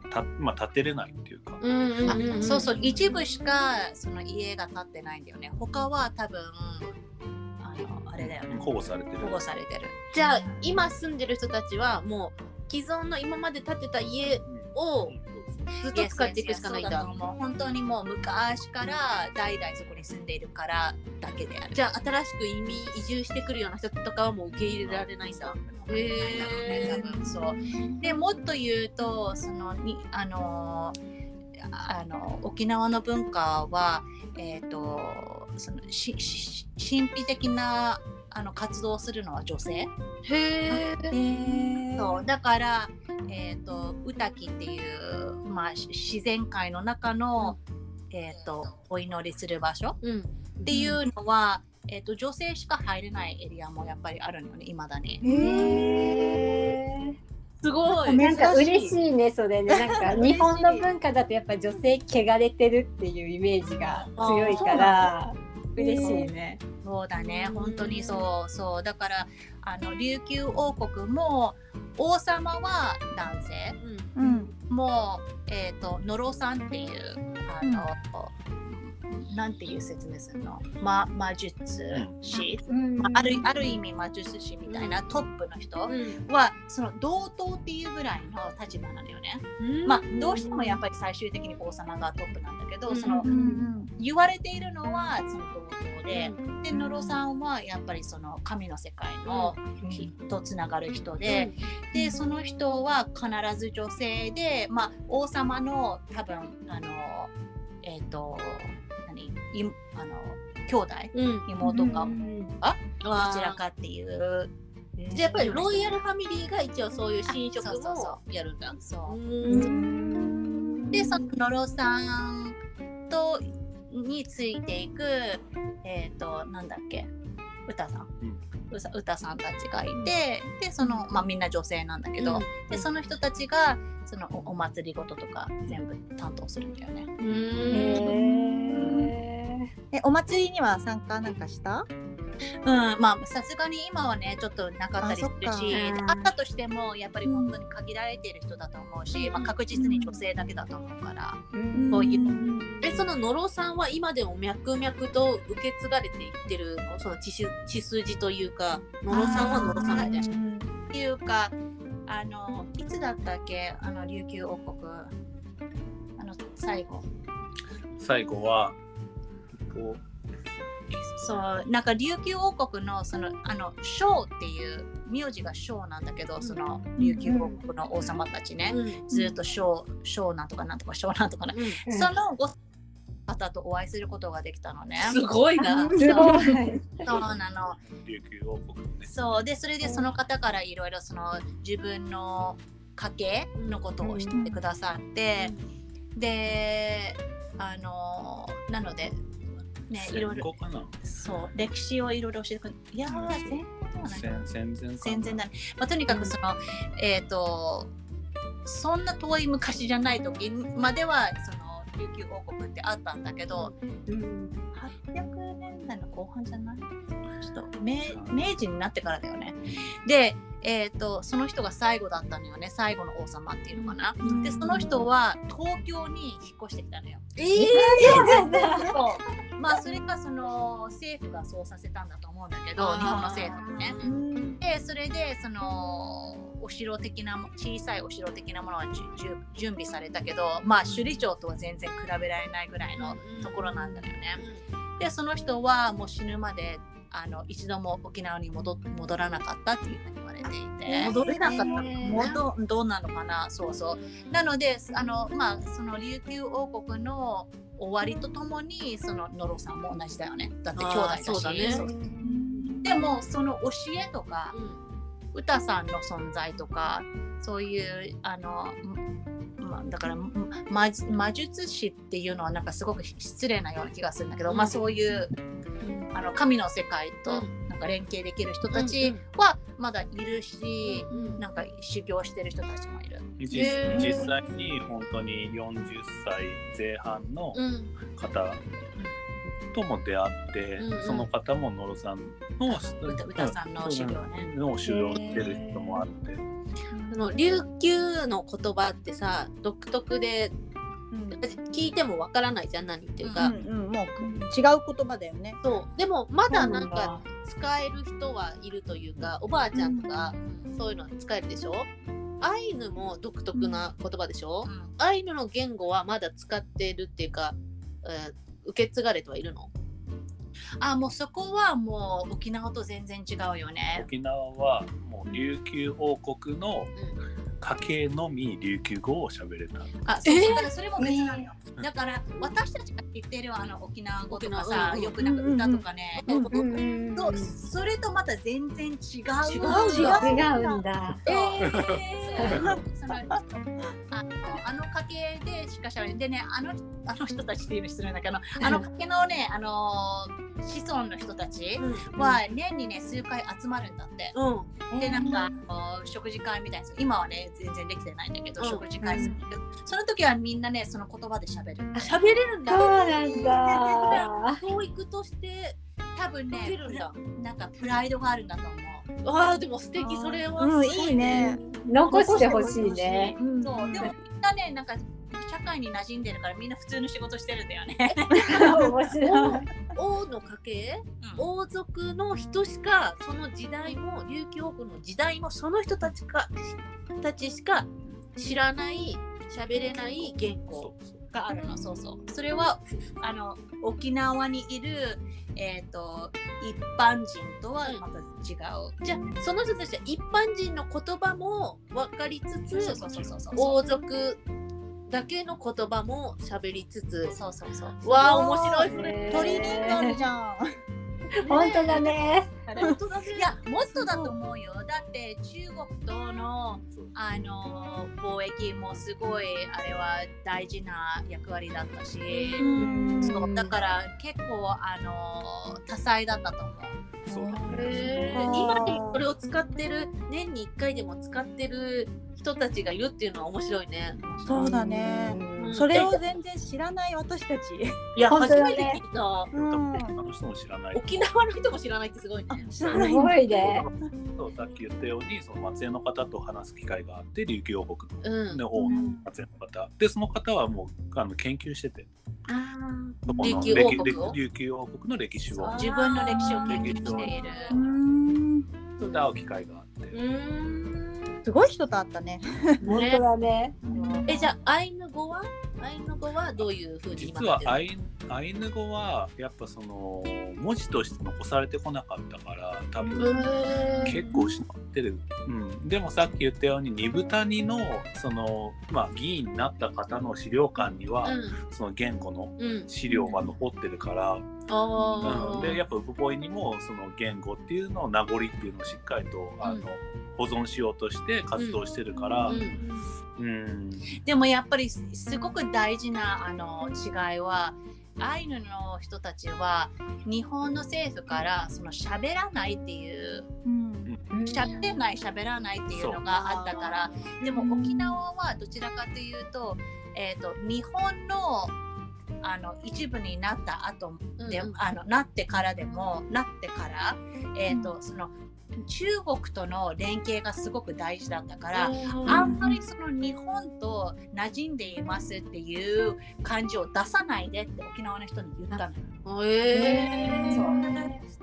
た、まあ、建てれないっていうか、うんうんあうんうん。そうそう一部しかその家が建ってないんだよね。他は多分あのあれだよね。保護されてる。保護されてる。じゃあ今住んでる人たちはもう既存の今まで建てた家をずっと使っていくしかないん Yes, yes, yes そうだと思う。本当にもう昔から代々そこに住んでいるからだけである。じゃあ新しく移民移住してくるような人とかはもう受け入れられないんだ。へえ多分そう。でもっと言うとそのにあのあの沖縄の文化はえっ、とそのしし神秘的なあの活動をするのは女性。へええそうだから、えー、と宇滝っていう、まあ、し自然界の中の、えー、とお祈りする場所うん。っていうのは、えー、と女性しか入れないエリアもやっぱりあるのよねいまだに。へすごい。なんか珍しい。嬉しいねそれね。なんか日本の文化だとやっぱ女性汚れてるっていうイメージが強いから嬉しいね。そうだね。本当にそうそう。だからあの琉球王国も王様は男性。うん。うん。もう、えー、と野呂さんっていうあの、なんていう説明するの、ま、魔術師、うん。まあ、あるある意味魔術師みたいなトップの人うん。はその同等っていうぐらいの立場なのよね。うん。まあどうしてもやっぱり最終的に王様がトップなんだけど、その言われているのはその同等で、うん。で野呂さんはやっぱりその神の世界のきとつながる人で、でその人は必ず女性で、まあ、王様の多分あのえっ、と何いあの兄弟うん。妹かうん。どちらかっていう。じゃあやっぱりロイヤルファミリーが一応そういう神職あそうそうそもやるんだ。そう。うん。でその野呂さんとについていくえっ、となんだっけ。歌さん、うん。うさ歌さんたちがいてでその、まあ、みんんな女性なんだけど、うん。でその人たちがそのおお祭りごととか全部担当するんだよね。うんえお祭りには参加なんかした？うん、まあさすがに今はねちょっとなかったりするしあそったとしてもやっぱり本当に限られている人だと思うし、まあ、確実に女性だけだと思うから、そういうえその野呂さんは今でも脈々と受け継がれていってるのその血し血筋というか野呂さんは野呂さんみたいな。っていうかあのいつだったっけ？あの琉球王国。あの最後。最後はこうそうなんか琉球王国のそのあの章っていう名字が章なんだけどその琉球王国の王様たちね、うんずっと章章なんとかなんとか章なんとかな、うんそのご方とお会いすることができたのね。すごいな。すごい。そうなの。琉球王国のねそうでそれでその方からいろいろその自分の家系のことを知ってくださって、であのなのでねいろいろ。そう。歴史をいろいろ教えてくれいやー戦後ではない。戦戦前戦前だね、まあ、とにかくその、えっ、とそんな遠い昔じゃない時まではその琉球王国ってあったんだけどうん800年代の後半じゃない？ちょっと明明治になってからだよね。で、えー、とその人が最後だったのよね。最後の王様っていうのかな。でその人は東京に引っ越してきたのよ。えそうまあそれがその政府がそうさせたんだと思うんだけど日本の政府がね。うんでそれでそのお城的なも小さいお城的なものは準備されたけどまあ首里城とは全然比べられないぐらいのところなんだよね。でその人はもう死ぬまであの一度も沖縄に戻戻らなかったっていうふうに言われていて。戻れなかった。のどどうなのかな？そうそう。なのであのまあその琉球王国の終わりとともにそのノロさんも同じだよね。だって兄弟だし。だね。でもその教えとか歌さんの存在とかそういうあのまだから魔魔術師っていうのはなんかすごく失礼なような気がするんだけど、まあそういうあの神の世界とうなんか連携できる人たちはまだいるし、うんなんか修行してる人たちもいる。実際に本当に40歳前半のうん。方とも出会って、うんうん。その方も野呂さんの歌歌さんの修行ね。の修行してる人もあって、その琉球の言葉ってさ独特でうん。聞いてもわからないじゃん何っていうか、うんうんもう違う言葉だよね。そう。でもまだなんか使える人はいるというかおばあちゃんとかそういうのは使えるでしょ？アイヌも独特な言葉でしょ、うん。アイヌの言語はまだ使ってるっていうか、えー受け継がれてはいるの？あもうそこはもう沖縄と全然違うよね。沖縄はもう琉球王国の家系のみ琉球語を喋れた。あそうえー。そうだからそれも別なのよ。うんだから私たちが知ってるあの沖縄語とか沖縄うん。さよくなんか歌とかね、うんうんそうそれとまた全然違う。違う違うんだ。えそう。そのあのあの家系でしかしゃべれでねあのあの人たちっていうの失礼だけどあの家系のねあの子孫の人たちうん。は年にね数回集まるんだって。うん。でなんかあの食事会みたいな今はね全然できてないんだけど、うん。食事会する、その時はみんなねその言葉で喋る。喋れるんだ。そうなんだ。教育として多分ね受けるんだ。なんかプライドがあるんだと思う。あーでも素敵それは。うんすごいいね。残してほしいね。うん。そうでもみんなねなんか社会に馴染んでるからみんな普通の仕事してるんだよね、面白い。王の家系うん。王族の人しかその時代も琉球王国の時代もその人たちかたちしか知らない喋れない言語があるの。そうそう。それはあの沖縄にいるえっ、と一般人とはまた違う、じゃあその人たちは一般人の言葉も分かりつつ王族だけの言葉も喋りつつそうそうそう。わあ面白い。それね鳥人形じゃん。本当だね。本当だね。いやもっとだと思うよ。だって中国とのあの貿易もすごいあれは大事な役割だったし、うん。そうだから結構あの多彩だったと思う。そう今これを使ってる年に1回でも使ってる人たちがいるっていうのは面白いね。そうだね。うんそれを全然知らない私たち。いや、初めて聞いた。うん他の人も知らない。沖縄の人も知らないってすごいあね。す知らない。ごいね。そうさっき言ったようにその松江の方と話す機会があって琉球王国うん。の王の松江の方でその方はもうあの研究してて琉球王国琉球王国の歴史を自分の歴史を研究している。うんそれで会う機会があってーうーん。すごい人と会ったね。本当だね。え、じゃあ、アイヌ語は？アイヌ語はどういうふうに今実はアイイアイヌ語はやっぱその文字として残されてこなかったから多分結構失ってる、うん、でもさっき言ったように二部谷のその、まあ、議員になった方の資料館には、うん。その言語のうん。資料が残ってるから、うん、ああ。でやっぱウポポイにもその言語っていうのを名残っていうのをしっかりとあの、うん。保存しようとして活動してるから、うん。うん。でもやっぱりすすごく大事なあの違いはアイヌの人たちは日本の政府からその喋らないっていううん。喋れない喋らないっていうのがあったからでも沖縄はどちらかというと,、えー、と日本のあの一部になった後で、うんうん。あのなってからでもなってから、えーとその中国との連携がすごく大事だったから、あんまりその日本と馴染んでいますっていう感じを出さないでって沖縄の人に言ったのよ。へー。そう。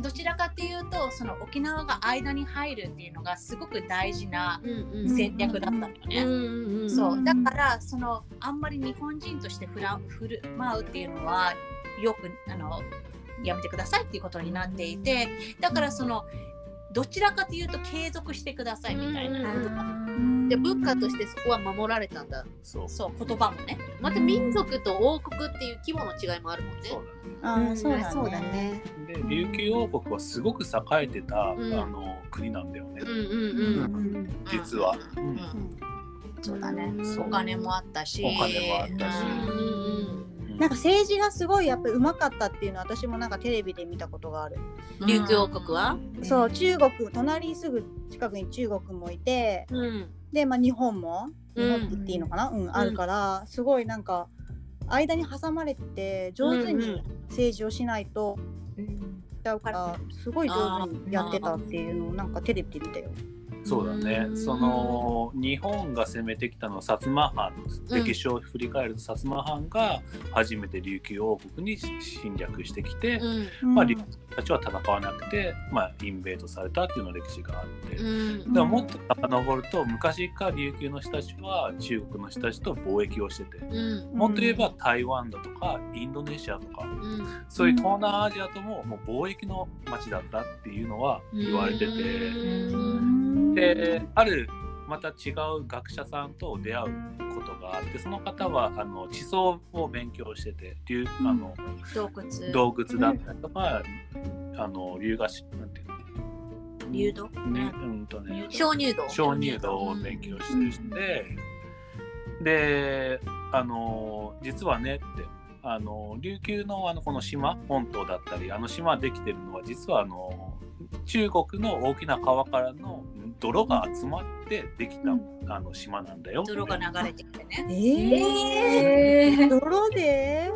どちらかっていうとその沖縄が間に入るっていうのがすごく大事な戦略だったのよね。そう。だからそのあんまり日本人として振る舞うっていうのはよくあのやめてくださいっていうことになっていてだからそのどちらかというと継続してくださいみたいな、で文化としてそこは守られたんだ。そう。そう言葉もね。また民族と王国っていう規模の違いもあるもんね。そうだね。そうだね。で琉球王国はすごく栄えてた、うん。あの国なんだよね、うんうんうん。実は、うん。うん。そうだね。うんお金もあったし。お金もあったし。うんうんなんか政治がすごいやっぱりうまかったっていうのは私もなんかテレビで見たことがある。うん。琉球王国は？そう中国隣にすぐ近くに中国もいてうん。で、まあ、日本もうん。日本って言っていいのかな、うんあるからすごいなんか間に挟まれてて上手に政治をしないとしちゃうからすごい上手にやってたっていうのをなんかテレビで見たよ。そうだね。うん。その日本が攻めてきたのは薩摩藩うん歴史を振り返ると薩摩藩が初めて琉球王国に侵略してきて、うん。まあ、琉球たちは戦わなくて、まあ、インベードされたっていうの歴史があって。うん。でももっと遡ると昔から琉球の人たちは中国の人たちと貿易をしててうん。もっと言えば台湾だとかインドネシアとかうん。そういう東南アジアとももう貿易の街だったっていうのは言われてて。うんであるまた違う学者さんと出会うことがあってその方はあの地層を勉強してて流あの洞窟。洞窟だったりとかあの龍河しなんていうの？流動ねうん。とね鍾乳洞。鍾乳洞を勉強してる人で、であの実はねってあの琉球のあのこの島本島だったりあの島できてるのは実はあの中国の大きな川からの泥が集まってできた、あの島なんだよ泥が流れてきてね。えー、泥で？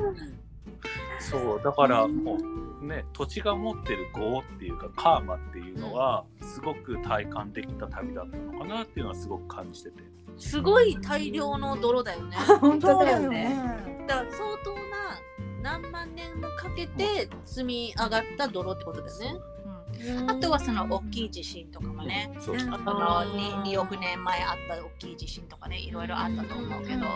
そうだからもうね土地が持ってる業っていうかカーマっていうのはすごく体感できた旅だったのかなっていうのはすごく感じてて。すごい大量の泥だよね 本当だよね。ね。だから相当な何万年もかけて積み上がった泥ってことだよねうんあとはその大きい地震とかもね、そうそう。その 2, 2億年前あった大きい地震とかね、いろいろあったと思うけど、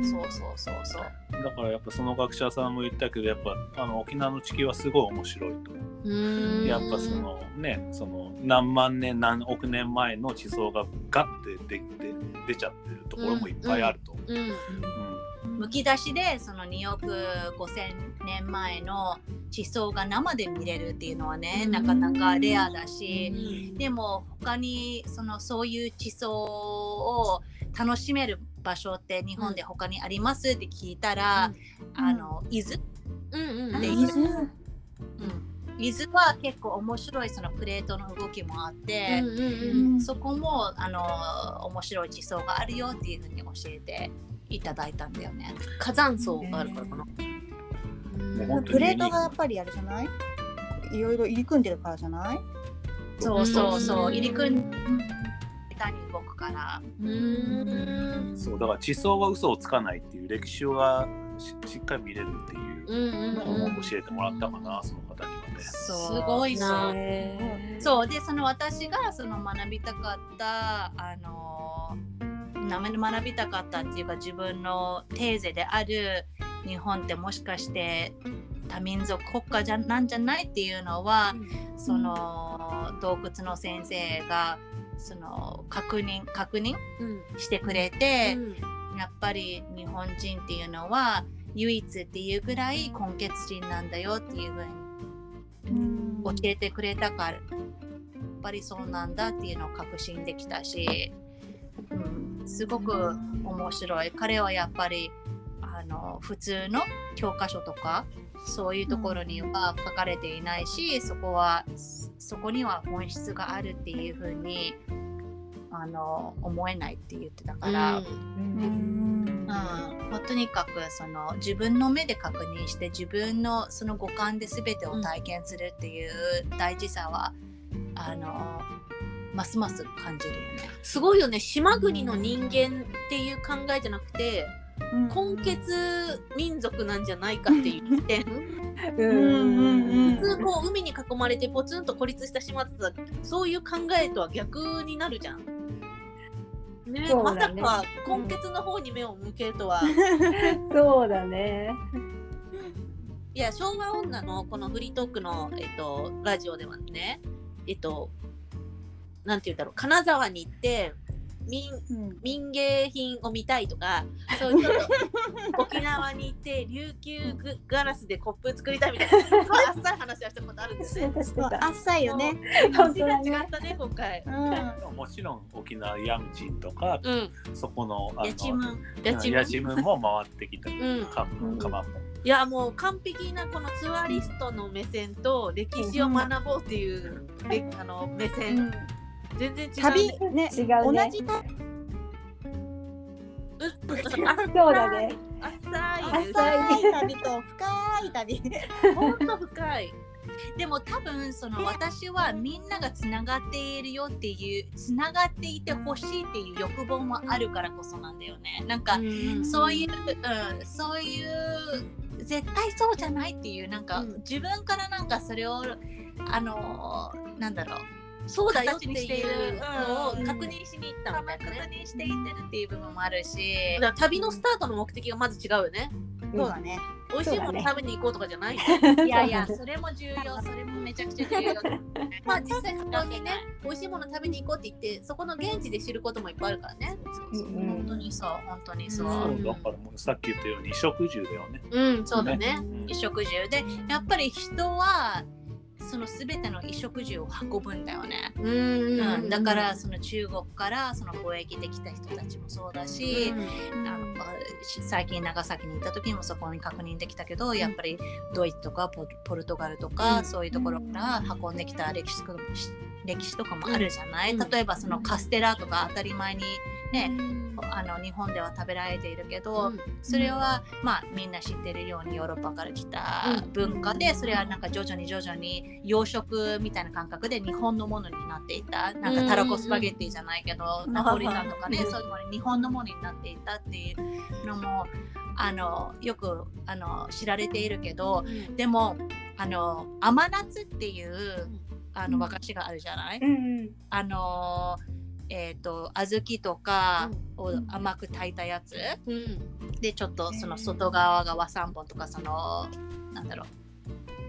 うん。そうそうそうそう。だからやっぱその学者さんも言ったけどやっぱあの沖縄の地球はすごい面白いと。うん。やっぱそのねその何万年何億年前の地層がガッてできて出ちゃってるところもいっぱいあると。うん。うんむき出しでその2億5000年前の地層が生で見れるっていうのはね、なかなかレアだし、でも他にそのそういう地層を楽しめる場所って日本で他にありますって聞いたら、あの伊豆、うんうんで伊豆？うん、伊豆は結構面白いそのプレートの動きもあって、うんうん。うん。そこもあの面白い地層があるよっていうふうに教えていただいたんだよね。火山層があるからかな。もうプレートがやっぱりあれじゃない？いろいろ入り組んでるからじゃない？そうそうそう、うん。入り組んで下に動くから。うん。そうだから地層は嘘をつかないっていう歴史がししっかり見れるっていううんのを教えてもらったかなその方にはね。すごいな。そう。でその私がその学びたかったあのなめ学びたかったっていうか自分のテーゼである日本ってもしかして多民族国家じゃなんじゃないっていうのは、その洞窟の先生がその確認確認うん。してくれて、うん。やっぱり日本人っていうのは唯一っていうぐらい根血人なんだよっていうふうに教えてくれたからやっぱりそうなんだっていうのを確信できたし、うん、すごく面白い。彼はやっぱりあの普通の教科書とかそういうところには書かれていないし、そこはそこには本質があるっていうふうにあの思えないって言ってたから、うん。うん、もうとにかくその自分の目で確認して自分のその五感で全てを体験するっていう大事さは、あのますます感じるよね。すごいよね島国の人間っていう考えじゃなくて根血民族なんじゃないかっていう視点普通こう海に囲まれてポツンと孤立した島だったらそういう考えとは逆になるじゃん。ねねまさか根血の方に目を向けるとは。そうだね。いや昭和女のこのフリートークの、えっと、ラジオではねえっとなんて言うんだろう金沢に行って民うん民芸品を見たいとかそういうちょっと沖縄に行って琉球グガラスでコップ作りたいみたいなあっさい話はしたことあるんですね。してた。あっさいよね。本話が違ったね今回。うんもちろん沖縄ヤムチンとか、うん。そこのあのやちむも回ってきた、うんかまもいやもう完璧なこのツアリストの目線と歴史を学ぼうっていう、れあの目う線ん全然違う、ね。旅？ね違うね同じ旅うそうだね。あっさい。浅い旅と深い旅。ほんと深い。でも多分その私はみんながつながっているよっていうつながっていてほしいっていう欲望もあるからこそなんだよね。なんかそういう、うん、そういう絶対そうじゃないっていうなんか、うん自分からなんかそれをあのーなんだろうそうだよっていいうるのをうん確認しに行ったみたい確なね。認していってるっていう部分もあるし旅のスタートの目的がまず違うよね。そうだね。美味しいもの食べに行こうとかじゃない？いやいやそれも重要それもめちゃくちゃ重要 まあ実際そこにね、美味しいもの食べに行こうって言って、そこの現地で知ることもいっぱいあるからね。そうそううん本当にそう本当にそう、うんそうだからもうさっき言ったように食住だよね。うん、そうだね。うん衣食住でやっぱり人はその全ての衣食住を運ぶんだよね、うんうんだからその中国からその貿易できた人たちもそうだし、あのし最近長崎に行った時にもそこに確認できたけど、やっぱりドイツとかポルトガルとか、うん。そういうところから運んできた歴史とかも歴史とかもあるじゃない、うん。例えばそのカステラとか当たり前にね、あの日本では食べられているけど、それはまあみんな知ってるようにヨーロッパから来た文化で、それはなんか徐々に徐々に洋食みたいな感覚で日本のものになっていた。なんかたらこスパゲッティじゃないけど、うん。ナポリタンとかね、うん。そういうのに日本のものになっていたっていうのもあのよくあの知られているけどでもあの甘夏っていうあの和菓子があるじゃない、うん。あのえー、と小豆とかをうん。甘く炊いたやつ、うん。でちょっとその外側が和三本とかそのなんだろう。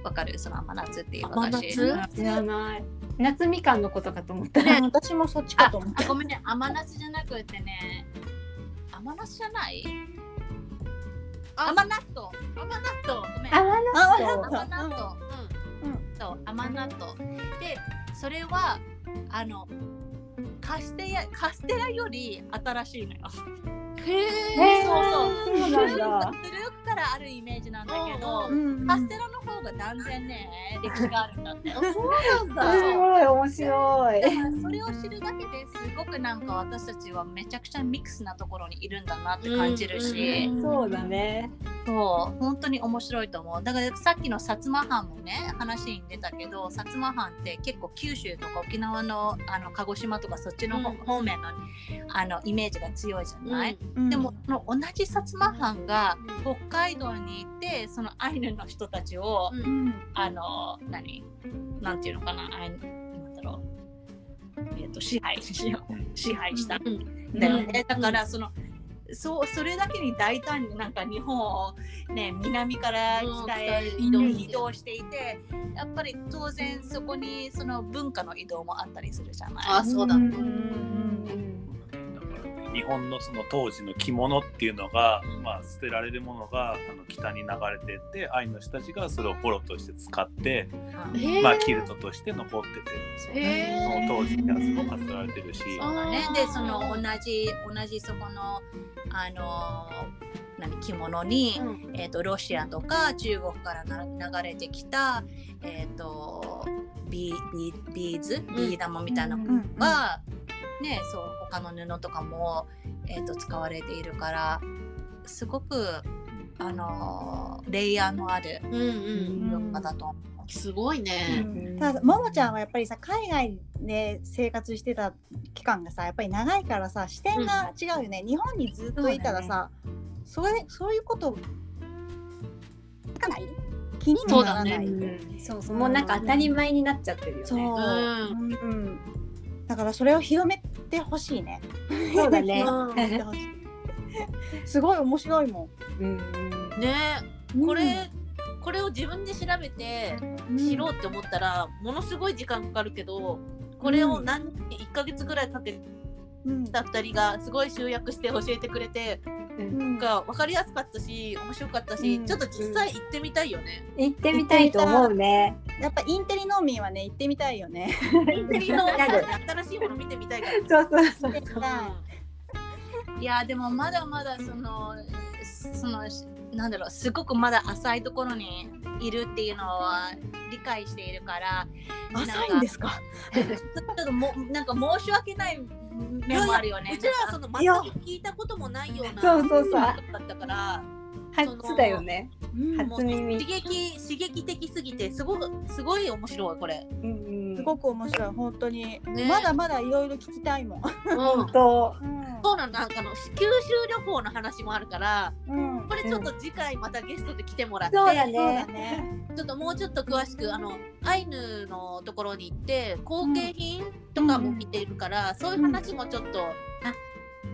わかる？その甘夏っていう和菓子甘夏？知らない。夏みかんのことかと思った。ね私もそっちかあと思った。あごめん。ね甘夏じゃなくてね。甘夏じゃない？あ。甘納豆。甘納豆。ごめん。甘あ納甘豆。納豆うん。そう甘納豆。でそれはあのカステラカステラより新しいのよへへえ。ーそうそうそうなんだ。古くからあるイメージなんだけど、うんカステラの方が断然ね歴史があるんだってあ、そうなんすだ。ごい面白い。それを知るだけですごくなんか私たちはめちゃくちゃミックスなところにいるんだなって感じるし、うんそうだね。そう本当に面白いと思う。だからさっきの薩摩藩もね話に出たけど薩摩藩って結構九州とか沖縄のあの鹿児島とかそっちの方,、うん。方面のあのイメージが強いじゃない、うん。でもその同じ薩摩藩が北海道に行ってそのアイヌの人たちを、うん。うんあの何？なんていうのかな？アイヌなんだろう？えっ、と支配しよう。支配した。ん。だよね、だからそのそうそれだけに大胆になんか日本を、ね、南から北へ移動して移動していてやっぱり当然そこにその文化の移動もあったりするじゃない。あ、そうだ。うん日本のその当時の着物っていうのが、まあ、捨てられるものがあの北に流れてってアイヌの人たちがそれをポロとして使って、まあ、キルトとして残っててそうへー。その当時にはすごく飾られてるし。そうだ。ね。でその同じ同じそこのあの何着物に、うん。えー、とロシアとか中国からな流れてきた、えー、とビビビーズ？ビー玉みたいなものが、ね、そう他の布とかも、えー、と使われているからすごくあのレイヤーのあるうんうん文化だと思う。すごいね。うん。ただももちゃんはやっぱりさ海外で生活してた期間がさやっぱり長いからさ視点が違うよね、日本にずっといたらさそ,、れそういうことかない？気にもならない、そうだうん。そうそう。もうなんか当たり前になっちゃってるよね。そう、ん。うんだからそれを広めてほしいね。そうだね。すごい面白いもうんね。ん。これ、これを自分で調べて知ろうって思ったら、ものすごい時間かかるけどこれを何1ヶ月ぐらいかけうん。た2人がすごい集約して教えてくれてうんなんか分かりやすかったし面白かったし、うんちょっと実際行ってみたいよね。行ってみたいと思うね。やっぱインテリ農民はね行ってみたいよね。インテリのなる新しいもの見てみたいから。そうそうそう。いやでもまだまだそのそのなんだろうすごくまだ浅いところにいるっていうのは理解しているから浅いんですか？ちょっともなんか申し訳ない面もあるよね。うちらはその全く聞いたこともないようなそうそうそうだったから、初だよね。うん初耳刺激刺激的すぎてすごくすごい面白いこれ。うんうんすごく面白い本当に、ねまだまだいろいろ聞きたいもん。本当。そうなのなんかあの九州旅行の話もあるからこれちょっと次回またゲストで来てもらって、そうだね。ね。ちょっともうちょっと詳しくあのアイヌのところに行って後継品とかも見ているから、そういう話もちょっと、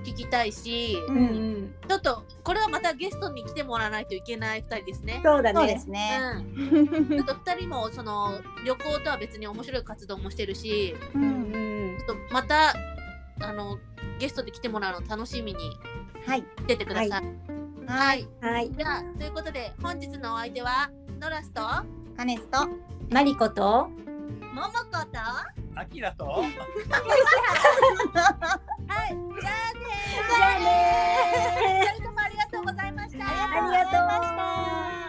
聞きたいし、ううんうん。ちょっとこれはまたゲストに来てもらわないといけない2人ですね。そうだそうでね。すね。うん、ちょっと2人もその旅行とは別に面白い活動もしてるしううんんちょっとまたあのゲストで来てもらうの楽しみにはい出てください。はい、うん。はい。じゃあということで本日のお相手はノラスとはカネスとマリコと。ももこと？あきらと？はいじゃあねじゃあね二人ともありがとうございました。ありがとうございました。